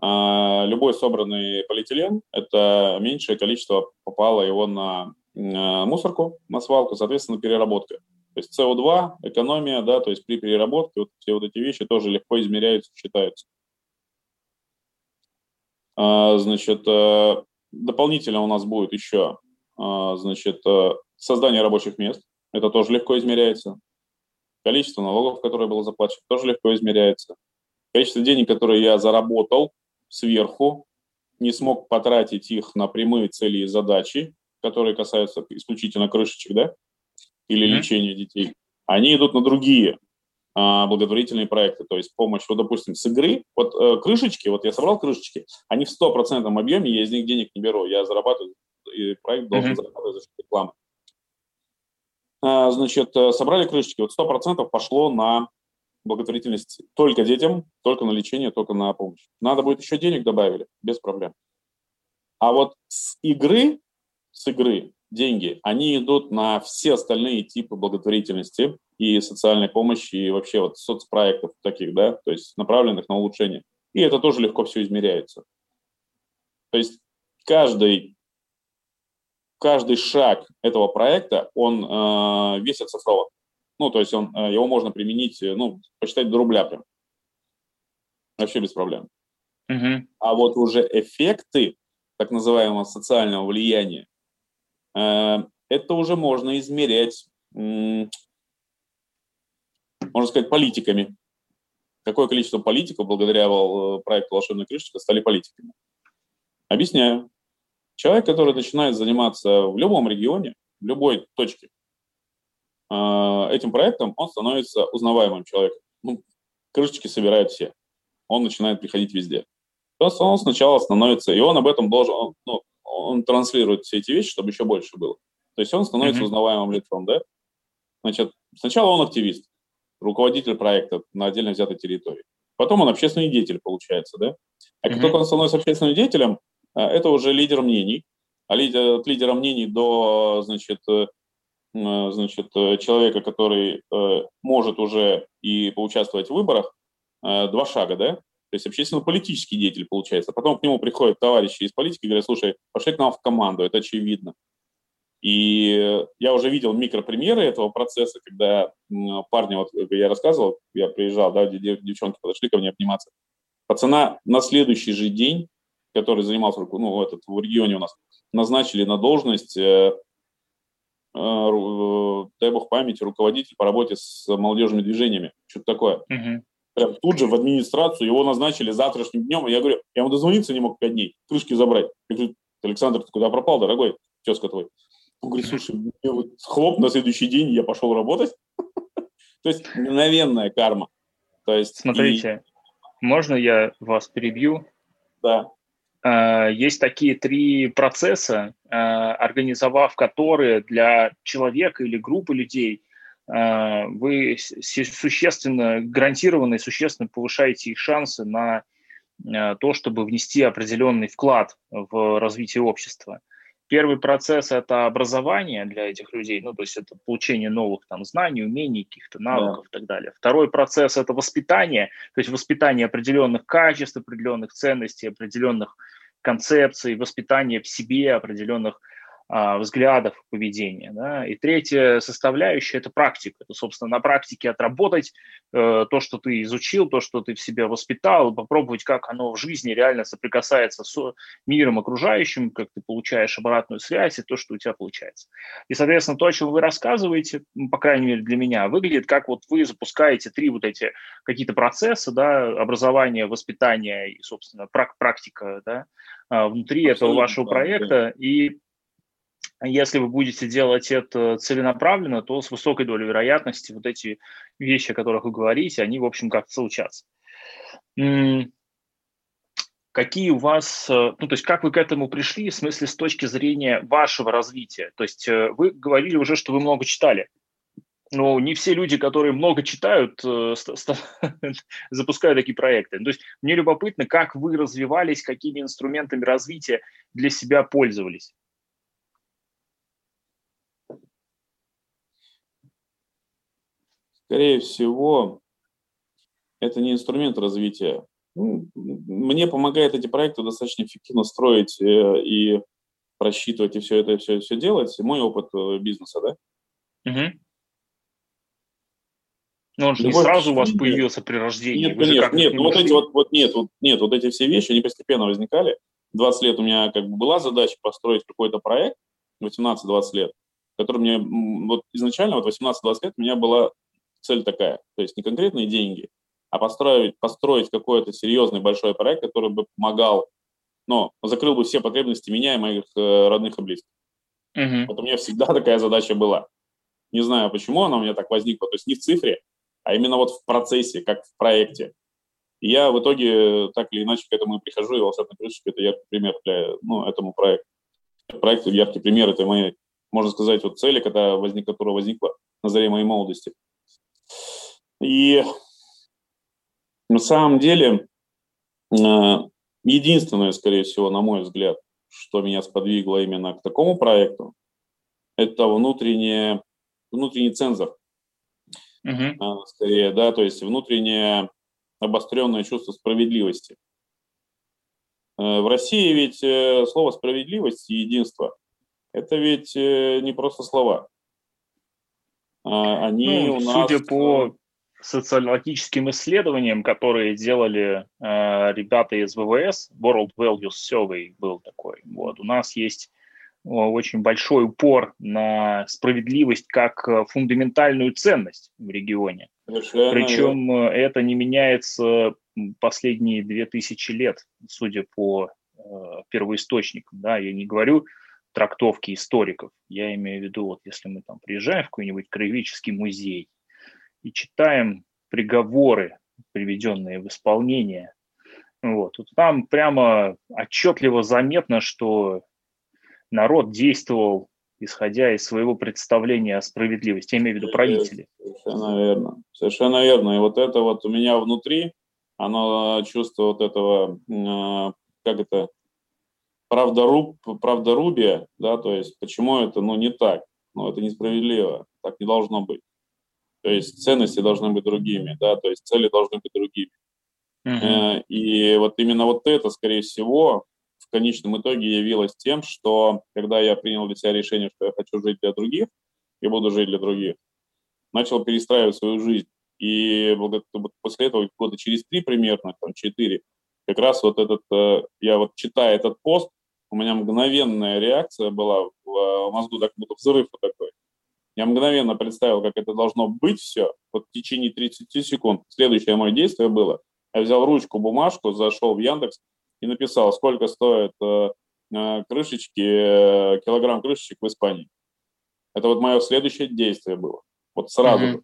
А любой собранный полиэтилен – это меньшее количество попало его на э, мусорку, на свалку, соответственно, переработка. То есть СО2, экономия, да, то есть при переработке вот все вот эти вещи тоже легко измеряются, считаются. А, значит, э, дополнительно у нас будет еще, значит, создание рабочих мест. Это тоже легко измеряется. Количество налогов, которое было заплачено, тоже легко измеряется. Количество денег, которые я заработал сверху, не смог потратить их на прямые цели и задачи, которые касаются исключительно крышечек, да, или mm-hmm. лечения детей, они идут на другие а, благотворительные проекты, то есть помощь, вот, допустим, с игры, вот э, крышечки, вот я собрал крышечки, они в стопроцентном объеме, я из них денег не беру, я зарабатываю, и проект должен mm-hmm. зарабатывать за счет рекламы. А, значит, э, собрали крышечки, вот 100% пошло на благотворительность только детям, только на лечение, только на помощь. Надо будет еще денег добавили, без проблем. А вот с игры, с игры деньги, они идут на все остальные типы благотворительности и социальной помощи, и вообще вот соцпроектов таких, да, то есть направленных на улучшение. И это тоже легко все измеряется. То есть каждый каждый шаг этого проекта, он э, весь оцифрован. Ну, то есть он, э, его можно применить, э, ну, посчитать до рубля прям. Вообще без проблем. Угу. А вот уже эффекты так называемого социального влияния, это уже можно измерять, э, можно сказать, политиками. Какое количество политиков благодаря э, проекту «Волшебная крышечка» стали политиками? Объясняю. Человек, который начинает заниматься в любом регионе, в любой точке а, этим проектом, он становится узнаваемым человеком. Ну, крышечки собирают все. Он начинает приходить везде. То есть он сначала становится, и он об этом должен, ну, он транслирует все эти вещи, чтобы еще больше было. То есть он становится mm-hmm. узнаваемым лицом, да? Значит, сначала он активист, руководитель проекта на отдельно взятой территории. Потом он общественный деятель, получается, да? А как mm-hmm. только он становится общественным деятелем, Э, это уже лидер мнений. А лидер, от лидера мнений до значит, э, э, значит, человека, который может уже и поучаствовать в выборах, два шага, да? То есть общественно-политический деятель получается. Потом к нему приходят товарищи из политики и говорят, слушай, пошли к нам в команду, это очевидно. И я уже видел микропримеры этого процесса, когда парни, вот я рассказывал, я приезжал, да, девчонки подошли ко мне обниматься. Пацана на следующий же день который занимался ну, этот, в регионе у нас, назначили на должность, э, э, э, дай бог памяти, руководитель по работе с молодежными движениями, что-то такое. Угу. Прям тут же в администрацию его назначили завтрашним днем. Я говорю, я ему дозвониться не мог пять дней, крышки забрать. Я говорю, Александр, ты куда пропал, дорогой? тезка твой. Он говорит, слушай, мне вот хлоп, на следующий день я пошел работать. То есть мгновенная карма. То есть Смотрите, и... можно я вас перебью? Да. А, есть такие три процесса, а, организовав которые для человека или группы людей вы существенно, гарантированно и существенно повышаете их шансы на то, чтобы внести определенный вклад в развитие общества. Первый процесс – это образование для этих людей, ну, то есть это получение новых там знаний, умений, каких-то навыков да. и так далее. Второй процесс – это воспитание, то есть воспитание определенных качеств, определенных ценностей, определенных концепций, воспитание в себе определенных а, взглядов поведения. Да? И третья составляющая – это практика. Это, собственно, на практике отработать э, то, что ты изучил, то, что ты в себе воспитал, попробовать, как оно в жизни реально соприкасается с миром окружающим, как ты получаешь обратную связь и то, что у тебя получается. И, соответственно, то, о чем вы рассказываете, по крайней мере для меня, выглядит как вот вы запускаете три вот эти какие-то процесса, да, образование, воспитание и, собственно, практика, да, а, внутри Абсолютно, этого вашего да, проекта, да. и если вы будете делать это целенаправленно, то с высокой долей вероятности вот эти вещи, о которых вы говорите, они, в общем, как-то случатся. Какие у вас, э, ну, то есть как вы к этому пришли, в смысле, с точки зрения вашего развития? То есть э, вы говорили уже, что вы много читали. Но не все люди, которые много читают, э, запускают такие проекты. То есть мне любопытно, как вы развивались, какими инструментами развития для себя пользовались. Скорее всего, это не инструмент развития. Ну, мне помогает эти проекты достаточно эффективно строить э, и просчитывать и все это все, все делать. Мой опыт э, бизнеса, да? Угу. Ну, он же не сразу у вас появился при рождении. Нет, конечно, нет, ну, вот эти вот, вот нет, вот нет, вот эти все вещи, они постепенно возникали. 20 лет у меня как бы была задача построить какой-то проект, 18-20 лет, который мне, вот изначально, вот 18-20 лет у меня была цель такая. То есть не конкретные деньги, а построить, построить какой-то серьезный большой проект, который бы помогал, но закрыл бы все потребности меня и моих э, родных и близких. Угу. Вот у меня всегда такая задача была. Не знаю, почему она у меня так возникла. То есть не в цифре, а именно вот в процессе, как в проекте. И я в итоге так или иначе к этому и прихожу, и волшебный ключик – это яркий пример для ну, этому проекту. Проект – яркий пример этой моей, можно сказать, вот цели, когда возник, которая возникла на заре моей молодости – и на самом деле э, единственное, скорее всего, на мой взгляд, что меня сподвигло именно к такому проекту, это внутреннее, внутренний цензор. Uh-huh. Скорее, да, то есть внутреннее обостренное чувство справедливости. Э, в России ведь слово справедливость и единство – это ведь не просто слова. А, они ну, у нас... Судя по социологическим исследованиям, которые делали э, ребята из ВВС, World Values Survey был такой. Вот. У нас есть очень большой упор на справедливость как э, фундаментальную ценность в регионе. Совершенно Причем верно. это не меняется последние две тысячи лет, судя по э, первоисточникам. Да? Я не говорю трактовки историков, я имею в виду, вот если мы там приезжаем в какой-нибудь краеведческий музей, и читаем приговоры, приведенные в исполнение, вот, вот там прямо отчетливо заметно, что народ действовал исходя из своего представления о справедливости, я имею в виду правители. Совершенно верно. Совершенно верно. И вот это вот у меня внутри, оно чувство вот этого, а, как это, правдоруб, правдорубие, да, то есть почему это, ну, не так, ну, это несправедливо, так не должно быть. То есть ценности должны быть другими, да, то есть цели должны быть другими. Uh-huh. И вот именно вот это, скорее всего, в конечном итоге явилось тем, что когда я принял для себя решение, что я хочу жить для других и буду жить для других, начал перестраивать свою жизнь. И после этого года через три примерно, там четыре, как раз вот этот, э, я вот читая этот пост, у меня мгновенная реакция была в мозгу, так будто взрыв вот такой. Я мгновенно представил, как это должно быть все. Вот в течение 30 секунд следующее мое действие было. Я взял ручку, бумажку, зашел в Яндекс и написал, сколько стоит э, э, крышечки, э, килограмм крышечек в Испании. Это вот мое следующее действие было. Вот сразу mm-hmm.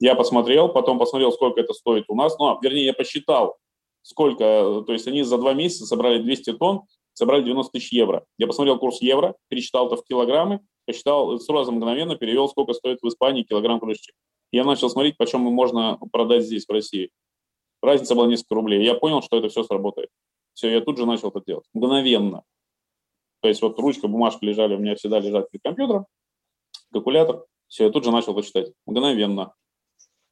Я посмотрел, потом посмотрел, сколько это стоит у нас. Ну, а, вернее, я посчитал, сколько, то есть они за два месяца собрали 200 тонн, собрали 90 тысяч евро. Я посмотрел курс евро, пересчитал это в килограммы, посчитал, сразу мгновенно перевел, сколько стоит в Испании килограмм крышечек. Я начал смотреть, почем можно продать здесь, в России. Разница была несколько рублей. Я понял, что это все сработает. Все, я тут же начал это делать. Мгновенно. То есть вот ручка, бумажка лежали, у меня всегда лежат перед компьютером, калькулятор. Все, я тут же начал почитать. Мгновенно.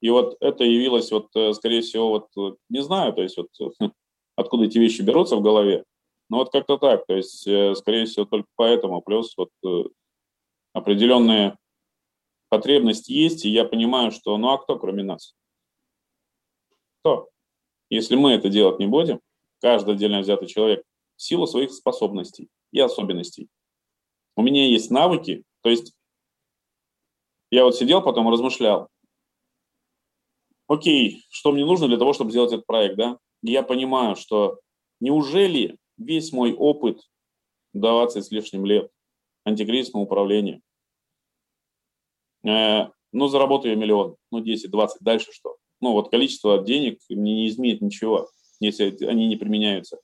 И вот это явилось, вот, э, скорее всего, вот, не знаю, то есть вот откуда эти вещи берутся в голове, но вот как-то так, то есть, э, скорее всего, только поэтому, плюс вот э, определенные потребности есть, и я понимаю, что ну а кто кроме нас? Кто? Если мы это делать не будем, каждый отдельно взятый человек, в силу своих способностей и особенностей. У меня есть навыки, то есть я вот сидел, потом размышлял, окей, что мне нужно для того, чтобы сделать этот проект, да? я понимаю, что неужели весь мой опыт 20 с лишним лет антикризисного управления, э, ну, заработаю я миллион, ну, 10, 20, дальше что? Ну, вот количество денег мне не изменит ничего, если они не применяются.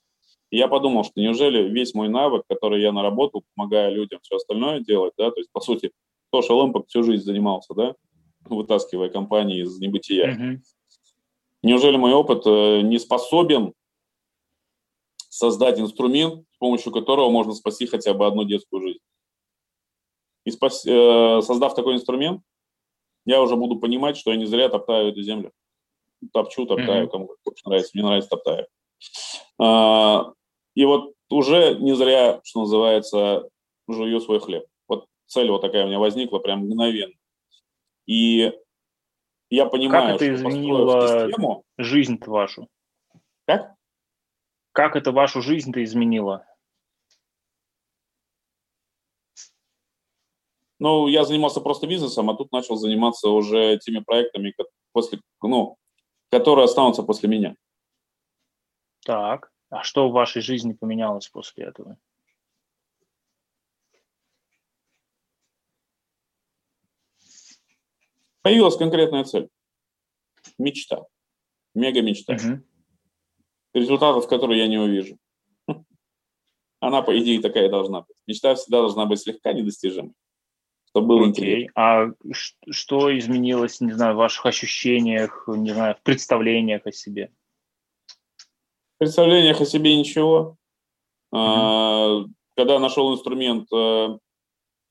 И я подумал, что неужели весь мой навык, который я наработал, помогая людям все остальное делать, да, то есть, по сути, то, что Лэмпок всю жизнь занимался, да, вытаскивая компании из небытия. Mm-hmm. Неужели мой опыт э, не способен создать инструмент, с помощью которого можно спасти хотя бы одну детскую жизнь? И спас, э, создав такой инструмент, я уже буду понимать, что я не зря топтаю эту землю. Топчу, топтаю, mm-hmm. кому больше нравится, мне нравится топтаю. А, и вот уже не зря, что называется, жую свой хлеб. Вот цель вот такая у меня возникла прям мгновенно. И я понимаю, как это изменило систему... жизнь вашу? Как? Как это вашу жизнь-то изменило? Ну, я занимался просто бизнесом, а тут начал заниматься уже теми проектами, после, ну, которые останутся после меня. Так, а что в вашей жизни поменялось после этого? Появилась конкретная цель. Мечта. Мега-мечта. Угу. Результатов которой я не увижу. Она, по идее, такая должна быть. Мечта всегда должна быть слегка недостижимой. Чтобы было Окей. интересно. А что изменилось, не знаю, в ваших ощущениях, не знаю, в представлениях о себе? В представлениях о себе ничего. Mm-hmm. Когда нашел инструмент, э,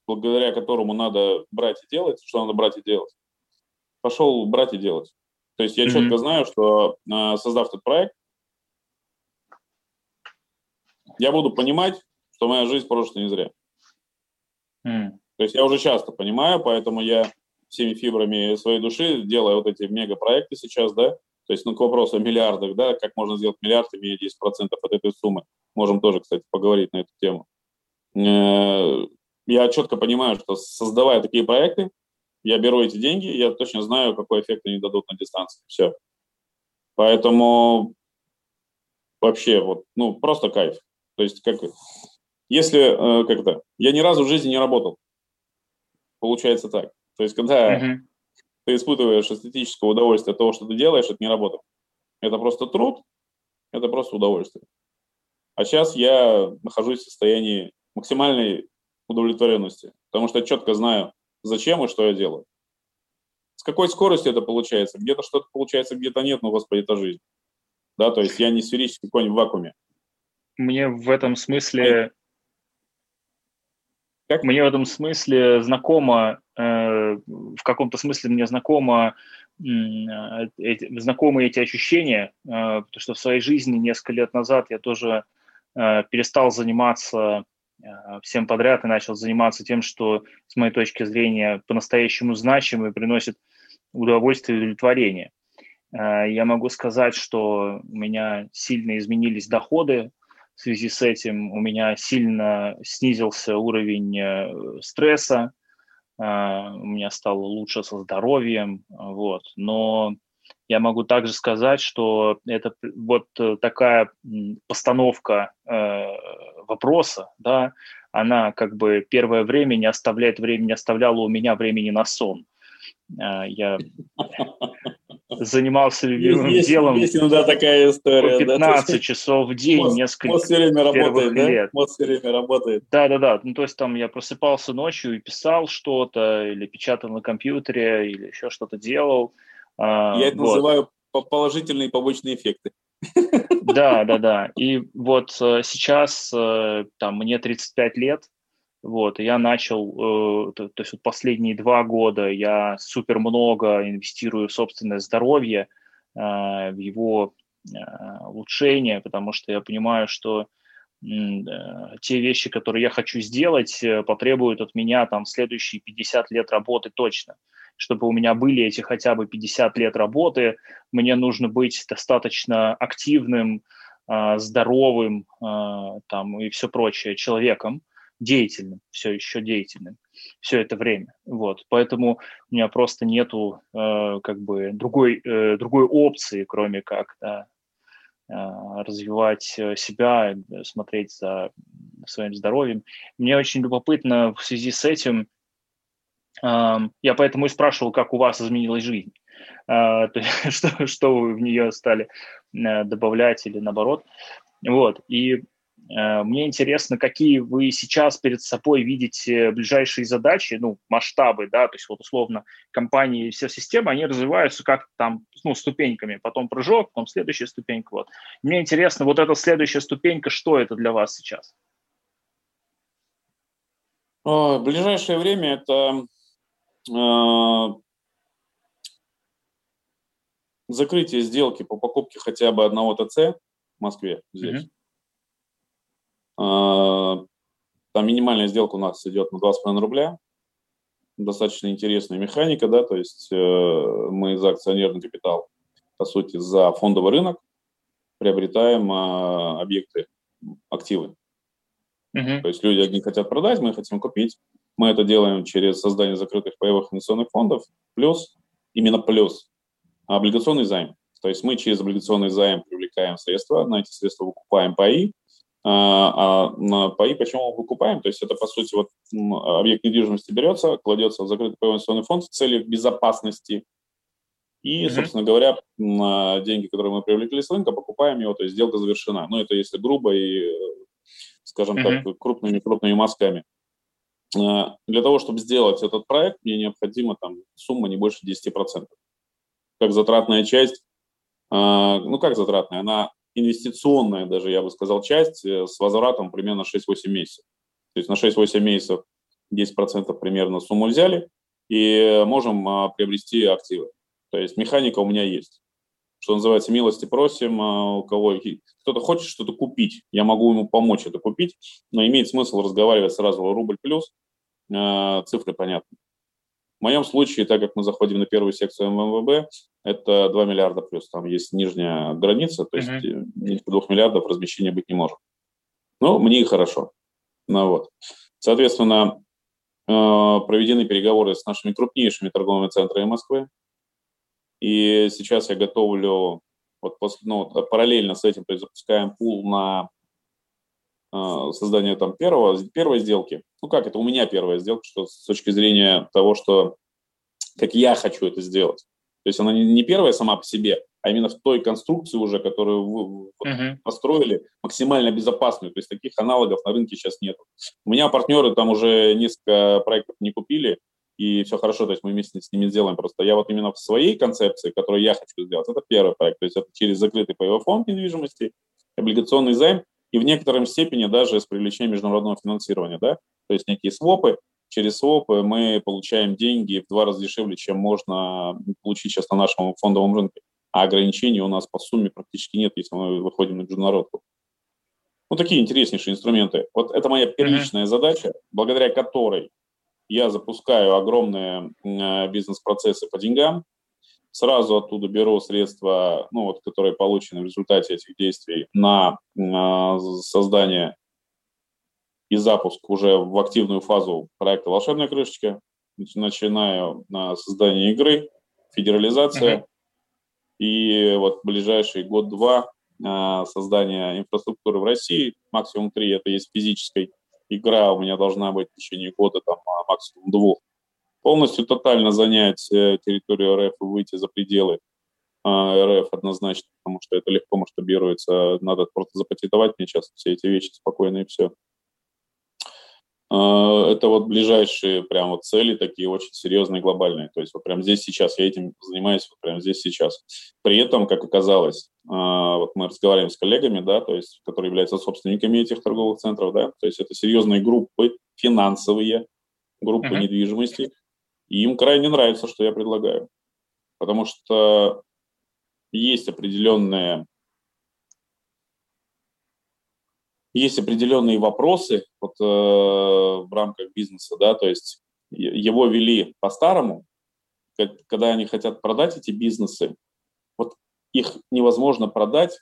благодаря которому надо брать и делать, что надо брать и делать, пошел брать и делать. То есть я mm-hmm. четко знаю, что а, создав этот проект, я буду понимать, что моя жизнь прожита не зря. Mm. То есть я уже часто понимаю, поэтому я всеми фибрами своей души делаю вот эти мегапроекты сейчас, да, то есть ну, к вопросу о миллиардах, да, как можно сделать миллиард, имея 10% от этой суммы. Можем тоже, кстати, поговорить на эту тему. Э, я четко понимаю, что создавая такие проекты, я беру эти деньги, я точно знаю, какой эффект они дадут на дистанции. Все. Поэтому вообще вот, ну, просто кайф. То есть, как, если, э, как то я ни разу в жизни не работал. Получается так. То есть, когда uh-huh. ты испытываешь эстетическое удовольствие от того, что ты делаешь, это не работа. Это просто труд, это просто удовольствие. А сейчас я нахожусь в состоянии максимальной удовлетворенности, потому что я четко знаю, зачем и что я делаю. С какой скоростью это получается? Где-то что-то получается, где-то нет, но, господи, это жизнь. Да, то есть я не сферический конь в вакууме. Мне в этом смысле... Как? Мне в этом смысле знакомо, э, в каком-то смысле мне знакомо, э, эти, знакомы эти ощущения, э, потому что в своей жизни несколько лет назад я тоже э, перестал заниматься Э, всем подряд и начал заниматься тем, что, с моей точки зрения, по-настоящему значимо и приносит удовольствие и удовлетворение. Э, я могу сказать, что у меня сильно изменились доходы в связи с этим, у меня сильно снизился уровень э, стресса, у меня стало лучше со здоровьем, вот. но я могу также сказать, что это вот такая постановка э, вопроса, да, она как бы первое время не оставляет времени, оставляла у меня времени на сон. Э, я занимался любимым есть, делом есть иногда такая история, по 15 да? часов в день, мозг, несколько мозг все время работает, да? лет. Мозг все время работает. Да-да-да, ну то есть там я просыпался ночью и писал что-то, или печатал на компьютере, или еще что-то делал. А, я это вот. называю положительные побочные эффекты. Да, да, да. И вот э, сейчас э, там мне 35 лет, вот, я начал, э, то, то есть вот последние два года я супер много инвестирую в собственное здоровье, э, в его э, улучшение, потому что я понимаю, что те вещи, которые я хочу сделать, потребуют от меня там следующие 50 лет работы точно. Чтобы у меня были эти хотя бы 50 лет работы, мне нужно быть достаточно активным, здоровым там, и все прочее человеком, деятельным, все еще деятельным все это время. Вот, поэтому у меня просто нету э, как бы другой, э, другой опции, кроме как да, э, развивать себя, смотреть за своим здоровьем. Мне очень любопытно в связи с этим, э, я поэтому и спрашивал, как у вас изменилась жизнь. Э, что, что вы в нее стали э, добавлять или наоборот. Вот, и Э, мне интересно, какие вы сейчас перед собой видите ближайшие задачи, ну, масштабы, да, то есть вот условно компании, все системы, они развиваются как там, ну, ступеньками, потом прыжок, потом следующая ступенька, вот. Мне интересно, вот эта следующая ступенька, что это для вас сейчас? В ближайшее время это э, закрытие сделки по покупке хотя бы одного ТЦ в Москве здесь. Mm-hmm. А, там минимальная сделка у нас идет на 2,5 рубля. Достаточно интересная механика, да, то есть э, мы за акционерный капитал, по сути, за фондовый рынок приобретаем э, объекты, активы. Uh-huh. То есть люди одни хотят продать, мы хотим купить. Мы это делаем через создание закрытых паевых инвестиционных фондов, плюс, именно плюс, облигационный займ. То есть мы через облигационный займ привлекаем средства, на эти средства выкупаем паи, а, а паи почему мы выкупаем? То есть это, по сути, вот объект недвижимости берется, кладется в закрытый паевой инвестиционный фонд в целях безопасности. И, mm-hmm. собственно говоря, деньги, которые мы привлекли с рынка, покупаем его, то есть сделка завершена. Ну, это если грубо и, скажем mm-hmm. так, крупными-крупными мазками. А, для того, чтобы сделать этот проект, мне необходима там сумма не больше 10%. Как затратная часть, а, ну как затратная, она инвестиционная даже, я бы сказал, часть э, с возвратом примерно 6-8 месяцев. То есть на 6-8 месяцев 10% примерно сумму взяли и можем а, приобрести активы. То есть механика у меня есть. Что называется, милости просим, а, у кого кто-то хочет что-то купить, я могу ему помочь это купить, но имеет смысл разговаривать сразу рубль плюс, а, цифры понятны. В моем случае, так как мы заходим на первую секцию МВБ, это 2 миллиарда плюс. Там есть нижняя граница, то есть меньше 2 миллиардов размещения быть не может. Ну, мне и хорошо. Ну, вот. Соответственно, э, проведены переговоры с нашими крупнейшими торговыми центрами Москвы. И сейчас я готовлю, вот после, ну, параллельно с этим, то есть запускаем пул на э, создание там первого, первой сделки. Ну как, это у меня первая сделка, что с точки зрения того, что как я хочу это сделать. То есть она не первая сама по себе, а именно в той конструкции уже, которую вы uh-huh. построили, максимально безопасную. То есть таких аналогов на рынке сейчас нет. У меня партнеры там уже несколько проектов не купили, и все хорошо, то есть мы вместе с ними сделаем. Просто я вот именно в своей концепции, которую я хочу сделать, это первый проект. То есть это через закрытый ПВ фонд недвижимости, облигационный займ, и в некотором степени даже с привлечением международного финансирования, да, то есть некие свопы, через свопы мы получаем деньги в два раза дешевле, чем можно получить сейчас на нашем фондовом рынке. А ограничений у нас по сумме практически нет, если мы выходим на международку. Ну, такие интереснейшие инструменты. Вот это моя первичная mm-hmm. задача, благодаря которой я запускаю огромные э, бизнес-процессы по деньгам, сразу оттуда беру средства, ну, вот, которые получены в результате этих действий, на э, создание и запуск уже в активную фазу проекта «Волшебная крышечка». Начинаю на создание игры, федерализация, И вот ближайший год-два а, создания инфраструктуры в России, максимум три, это есть физической игра у меня должна быть в течение года, там, максимум двух. Полностью тотально занять э, территорию РФ и выйти за пределы а, РФ однозначно, потому что это легко масштабируется. Надо просто запатентовать мне сейчас все эти вещи спокойно и все. А, это вот ближайшие прям вот цели такие очень серьезные, глобальные. То есть вот прям здесь сейчас я этим занимаюсь, вот прям здесь сейчас. При этом, как оказалось, а, вот мы разговариваем с коллегами, да, то есть, которые являются собственниками этих торговых центров, да, то есть это серьезные группы финансовые, группы uh-huh. недвижимости, и им крайне нравится, что я предлагаю, потому что есть определенные есть определенные вопросы вот, э, в рамках бизнеса, да, то есть его вели по-старому, когда они хотят продать эти бизнесы, вот их невозможно продать,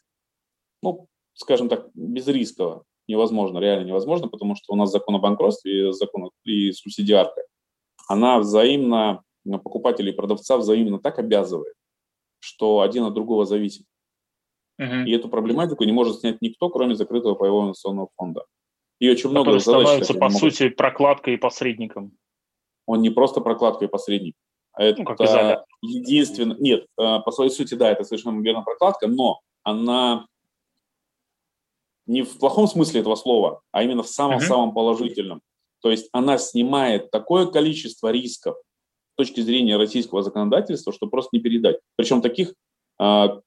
ну, скажем так, без рисково. Невозможно, реально невозможно, потому что у нас закон о банкротстве и закон и субсидиарка, она взаимно, покупателей и продавца взаимно так обязывает, что один от другого зависит. Uh-huh. И эту проблематику не может снять никто, кроме закрытого паевого инвестиционного фонда. И очень много Который задач. становится, по могут... сути, прокладкой и посредником. Он не просто прокладкой и посредник. А это ну, как единственное... Нет, э, по своей сути, да, это совершенно верно прокладка, но она не в плохом смысле этого слова, а именно в самом-самом uh-huh. положительном. То есть она снимает такое количество рисков с точки зрения российского законодательства, что просто не передать. Причем таких а,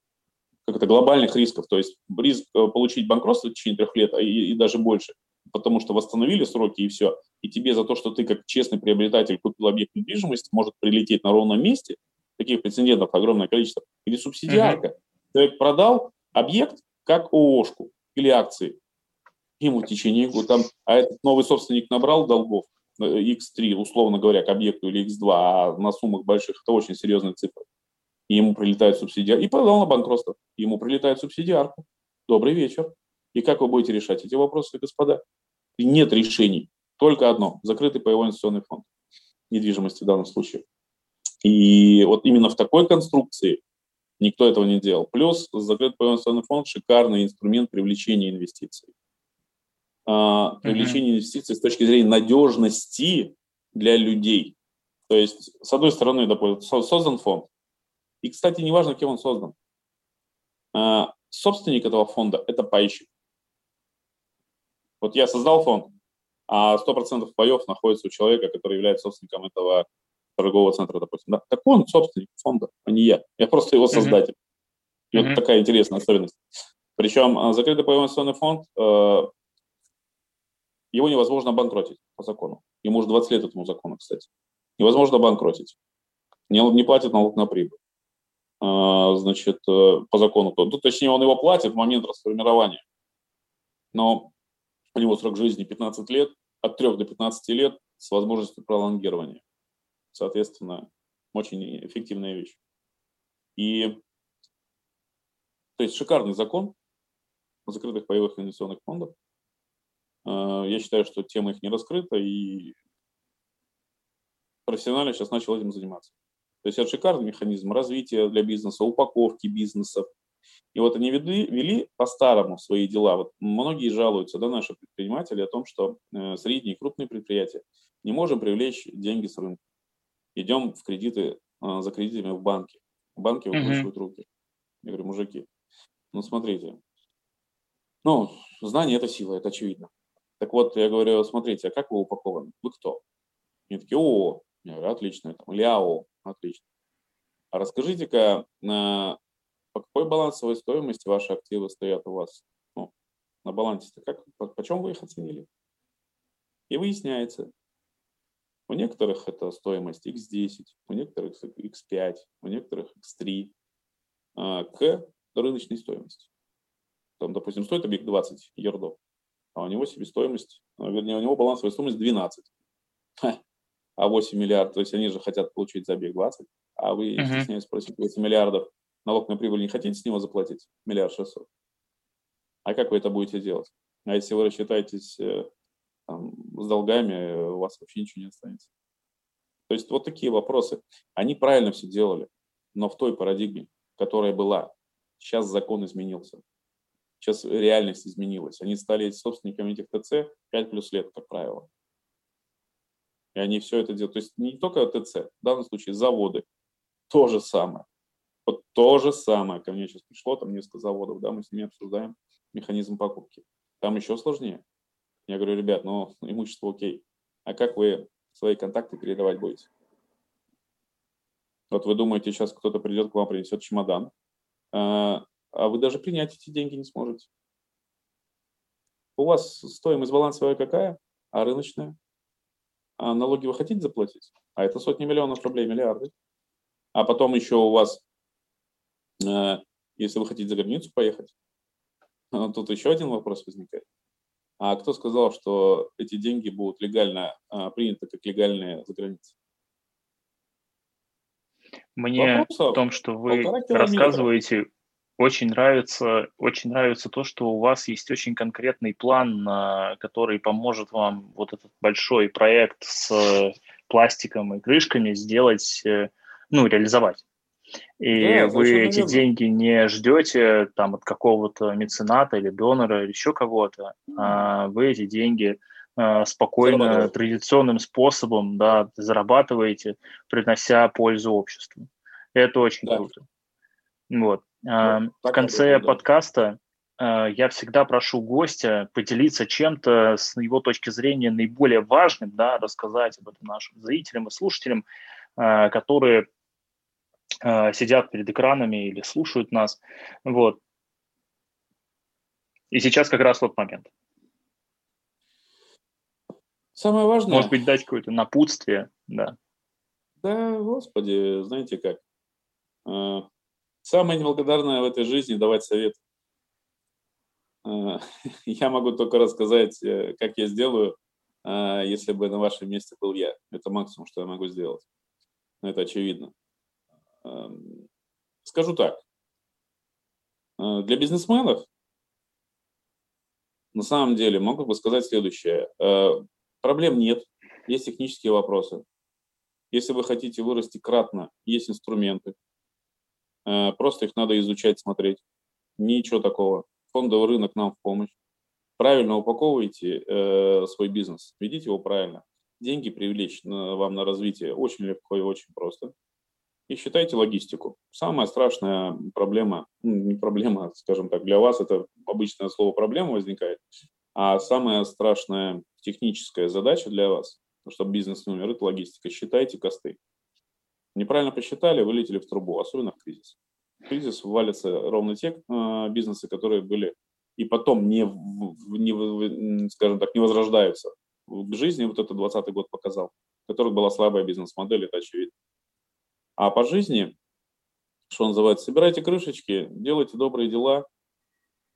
как это, глобальных рисков, то есть риск э, получить банкротство в течение трех лет а и, и даже больше, потому что восстановили сроки и все, и тебе за то, что ты как честный приобретатель купил объект недвижимости, может прилететь на ровном месте, таких прецедентов огромное количество, или субсидиарка. Uh-huh. Человек продал объект как ООшку или акции, ему в течение года, там, а этот новый собственник набрал долгов, X3, э, условно говоря, к объекту или X2, а на суммах больших это очень серьезные цифры и ему прилетает субсидия, и подал на банкротство, ему прилетает субсидиарка. Добрый вечер. И как вы будете решать эти вопросы, господа? Нет решений. Только одно – закрытый паевой инвестиционный фонд недвижимости в данном случае. И вот именно в такой конструкции никто этого не делал. Плюс закрытый паевой инвестиционный фонд – шикарный инструмент привлечения инвестиций. А, привлечение mm-hmm. инвестиций с точки зрения надежности для людей. То есть, с одной стороны, допустим, создан фонд, и, кстати, неважно, кем он создан. А, собственник этого фонда – это пайщик. Вот я создал фонд, а 100% паев находится у человека, который является собственником этого торгового центра, допустим. Да? Так он собственник фонда, а не я. Я просто его создатель. Mm-hmm. И вот mm-hmm. такая интересная особенность. Причем а, закрытый паевой инвестиционный фонд, его невозможно обанкротить по закону. Ему уже 20 лет этому закону, кстати. Невозможно обанкротить. Не, платит налог на прибыль. А, значит, э, по закону, ну, точнее, он его платит в момент расформирования. Но у него срок жизни 15 лет, от 3 до 15 лет с возможностью пролонгирования. Соответственно, очень эффективная вещь. И то есть шикарный закон закрытых паевых инвестиционных фондах. А, я считаю, что тема их не раскрыта, и профессионально сейчас начал этим заниматься. То есть это шикарный механизм развития для бизнеса, упаковки бизнесов. И вот они вели, вели по-старому свои дела. Вот многие жалуются, да, наши предприниматели, о том, что э, средние и крупные предприятия не можем привлечь деньги с рынка. Идем в кредиты, э, за кредитами в банки. Банки выкручивают uh-huh. руки. Я говорю, мужики, ну смотрите, ну, знание – это сила, это очевидно. Так вот, я говорю, смотрите, а как вы упакованы? Вы кто? Они такие, о, я говорю, отлично, там, ляо, Отлично. А расскажите-ка, на, по какой балансовой стоимости ваши активы стоят у вас? Ну, на балансе-то как, по, почем вы их оценили? И выясняется, у некоторых это стоимость x10, у некоторых x5, у некоторых x3 а, к рыночной стоимости. Там, допустим, стоит объект 20 ердов, а у него себестоимость, а, вернее, у него балансовая стоимость 12 а 8 миллиардов, то есть они же хотят получить забег 20, а вы, uh-huh. стесняюсь, просите 8 миллиардов, налог на прибыль не хотите с него заплатить? Миллиард шестьсот. А как вы это будете делать? А если вы рассчитаетесь э, там, с долгами, у вас вообще ничего не останется. То есть вот такие вопросы. Они правильно все делали, но в той парадигме. которая была. Сейчас закон изменился. Сейчас реальность изменилась. Они стали собственниками этих ТЦ 5 плюс лет, как правило. И они все это делают. То есть не только ТЦ, в данном случае заводы. То же самое. Вот то же самое. Ко мне сейчас пришло там несколько заводов, да, мы с ними обсуждаем механизм покупки. Там еще сложнее. Я говорю, ребят, ну имущество окей. А как вы свои контакты передавать будете? Вот вы думаете, сейчас кто-то придет к вам, принесет чемодан, а, вы даже принять эти деньги не сможете. У вас стоимость балансовая какая, а рыночная? А налоги вы хотите заплатить? А это сотни миллионов рублей, миллиарды. А потом еще у вас, э, если вы хотите за границу поехать, тут еще один вопрос возникает. А кто сказал, что эти деньги будут легально а, приняты как легальные за границей? Мне Вопросов в том, что вы рассказываете, очень нравится, очень нравится то, что у вас есть очень конкретный план, который поможет вам вот этот большой проект с пластиком и крышками сделать, э, ну, реализовать. И да, вы эти верно. деньги не ждете там от какого-то мецената или донора или еще кого-то, а вы эти деньги а, спокойно традиционным способом да, зарабатываете, принося пользу обществу. Это очень да. круто. Вот. Ну, в конце подкаста да. я всегда прошу гостя поделиться чем-то с его точки зрения наиболее важным, да, рассказать об этом нашим зрителям и слушателям, которые сидят перед экранами или слушают нас. Вот. И сейчас как раз тот момент. Самое важное... Может быть, дать какое-то напутствие, да. Да, господи, знаете как. Самое неблагодарное в этой жизни – давать совет. Э, я могу только рассказать, э, как я сделаю, э, если бы на вашем месте был я. Это максимум, что я могу сделать. Это очевидно. Эм, скажу так. Для бизнесменов на самом деле могу бы сказать следующее. Проблем нет, есть технические вопросы. Если вы хотите вырасти кратно, есть инструменты, просто их надо изучать, смотреть. Ничего такого. Фондовый рынок нам в помощь. Правильно упаковывайте э, свой бизнес, ведите его правильно. Деньги привлечь на, вам на развитие очень легко и очень просто. И считайте логистику. Самая страшная проблема, ну, не проблема, скажем так, для вас это обычное слово проблема возникает, а самая страшная техническая задача для вас, чтобы бизнес не умер, это логистика. Считайте косты. Неправильно посчитали, вылетели в трубу, особенно в кризис. В кризис валятся ровно те э, бизнесы, которые были и потом не, не, скажем так, не возрождаются. В жизни вот это 20 год показал, в которых была слабая бизнес-модель, это очевидно. А по жизни, что называется, собирайте крышечки, делайте добрые дела,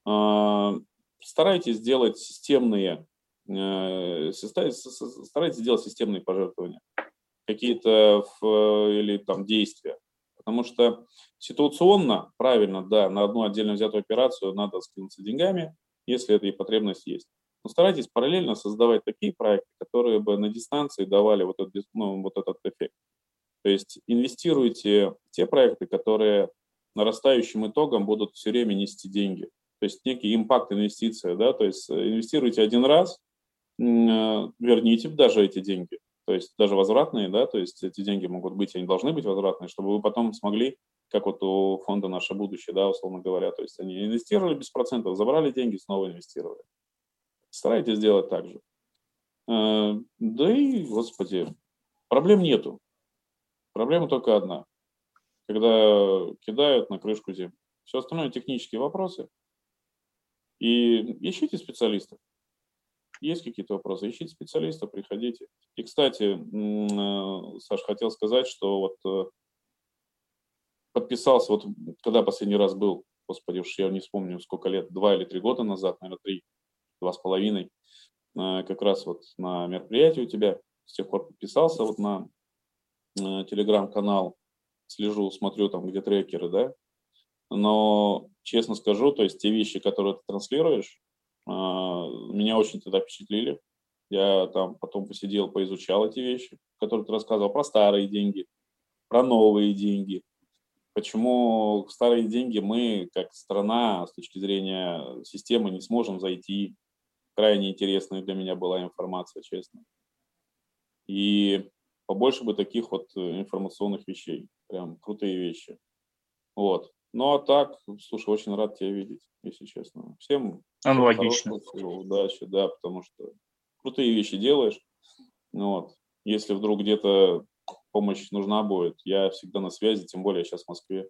э, старайтесь сделать системные, э, старайтесь сделать системные пожертвования какие-то или там действия. Потому что ситуационно, правильно, да, на одну отдельно взятую операцию надо скинуться деньгами, если эта и потребность есть. Но старайтесь параллельно создавать такие проекты, которые бы на дистанции давали вот этот, ну, вот этот эффект. То есть инвестируйте в те проекты, которые нарастающим итогом будут все время нести деньги. То есть некий импакт инвестиция, да, то есть инвестируйте один раз, э, верните даже эти деньги, то есть даже возвратные, да, то есть эти деньги могут быть, они должны быть возвратные, чтобы вы потом смогли, как вот у фонда «Наше будущее», да, условно говоря, то есть они инвестировали без процентов, забрали деньги, снова инвестировали. Старайтесь сделать так же. Э, да и, господи, проблем нету. Проблема только одна. Когда кидают на крышку землю. Все остальное технические вопросы. И ищите специалистов. Есть какие-то вопросы? Ищите специалиста, приходите. И, кстати, э, Саш, хотел сказать, что вот э, подписался, вот когда последний раз был, господи, уж я не вспомню, сколько лет, два или три года назад, наверное, три, два с половиной, э, как раз вот на мероприятии у тебя, с тех пор подписался вот на телеграм-канал, слежу, смотрю там, где трекеры, да, но честно скажу, то есть те вещи, которые ты транслируешь, меня очень тогда впечатлили. Я там потом посидел, поизучал эти вещи, которые ты рассказывал, про старые деньги, про новые деньги. почему старые деньги мы, как страна, с точки зрения системы, не сможем зайти. Крайне интересная для меня была информация, честно. И побольше бы таких вот информационных вещей. Прям крутые вещи. Вот. Ну а так, слушай, очень рад тебя видеть, если честно. Всем Аналогично. Удачи, да, потому что крутые вещи делаешь. Ну, вот. Если вдруг где-то помощь нужна будет, я всегда на связи, тем более сейчас в Москве.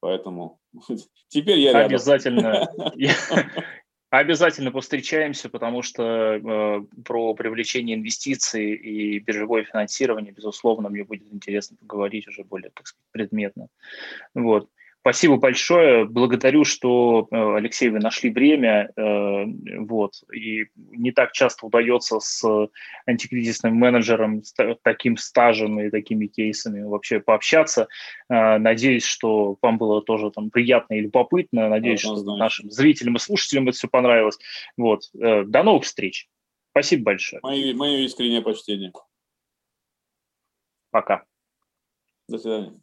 Поэтому теперь я рядом. Обязательно. Обязательно повстречаемся, потому что э, про привлечение инвестиций и биржевое финансирование, безусловно, мне будет интересно поговорить уже более, так сказать, предметно. Вот. Спасибо большое. Благодарю, что, э, Алексей, вы нашли время. Э, вот. И не так часто удается с антикризисным менеджером с таким стажем и такими кейсами вообще пообщаться. Э, надеюсь, что вам было тоже там приятно и любопытно. Надеюсь, что нашим зрителям и слушателям это все понравилось. Вот. До новых встреч. Спасибо большое. Мое, мое искреннее почтение. Пока. До свидания.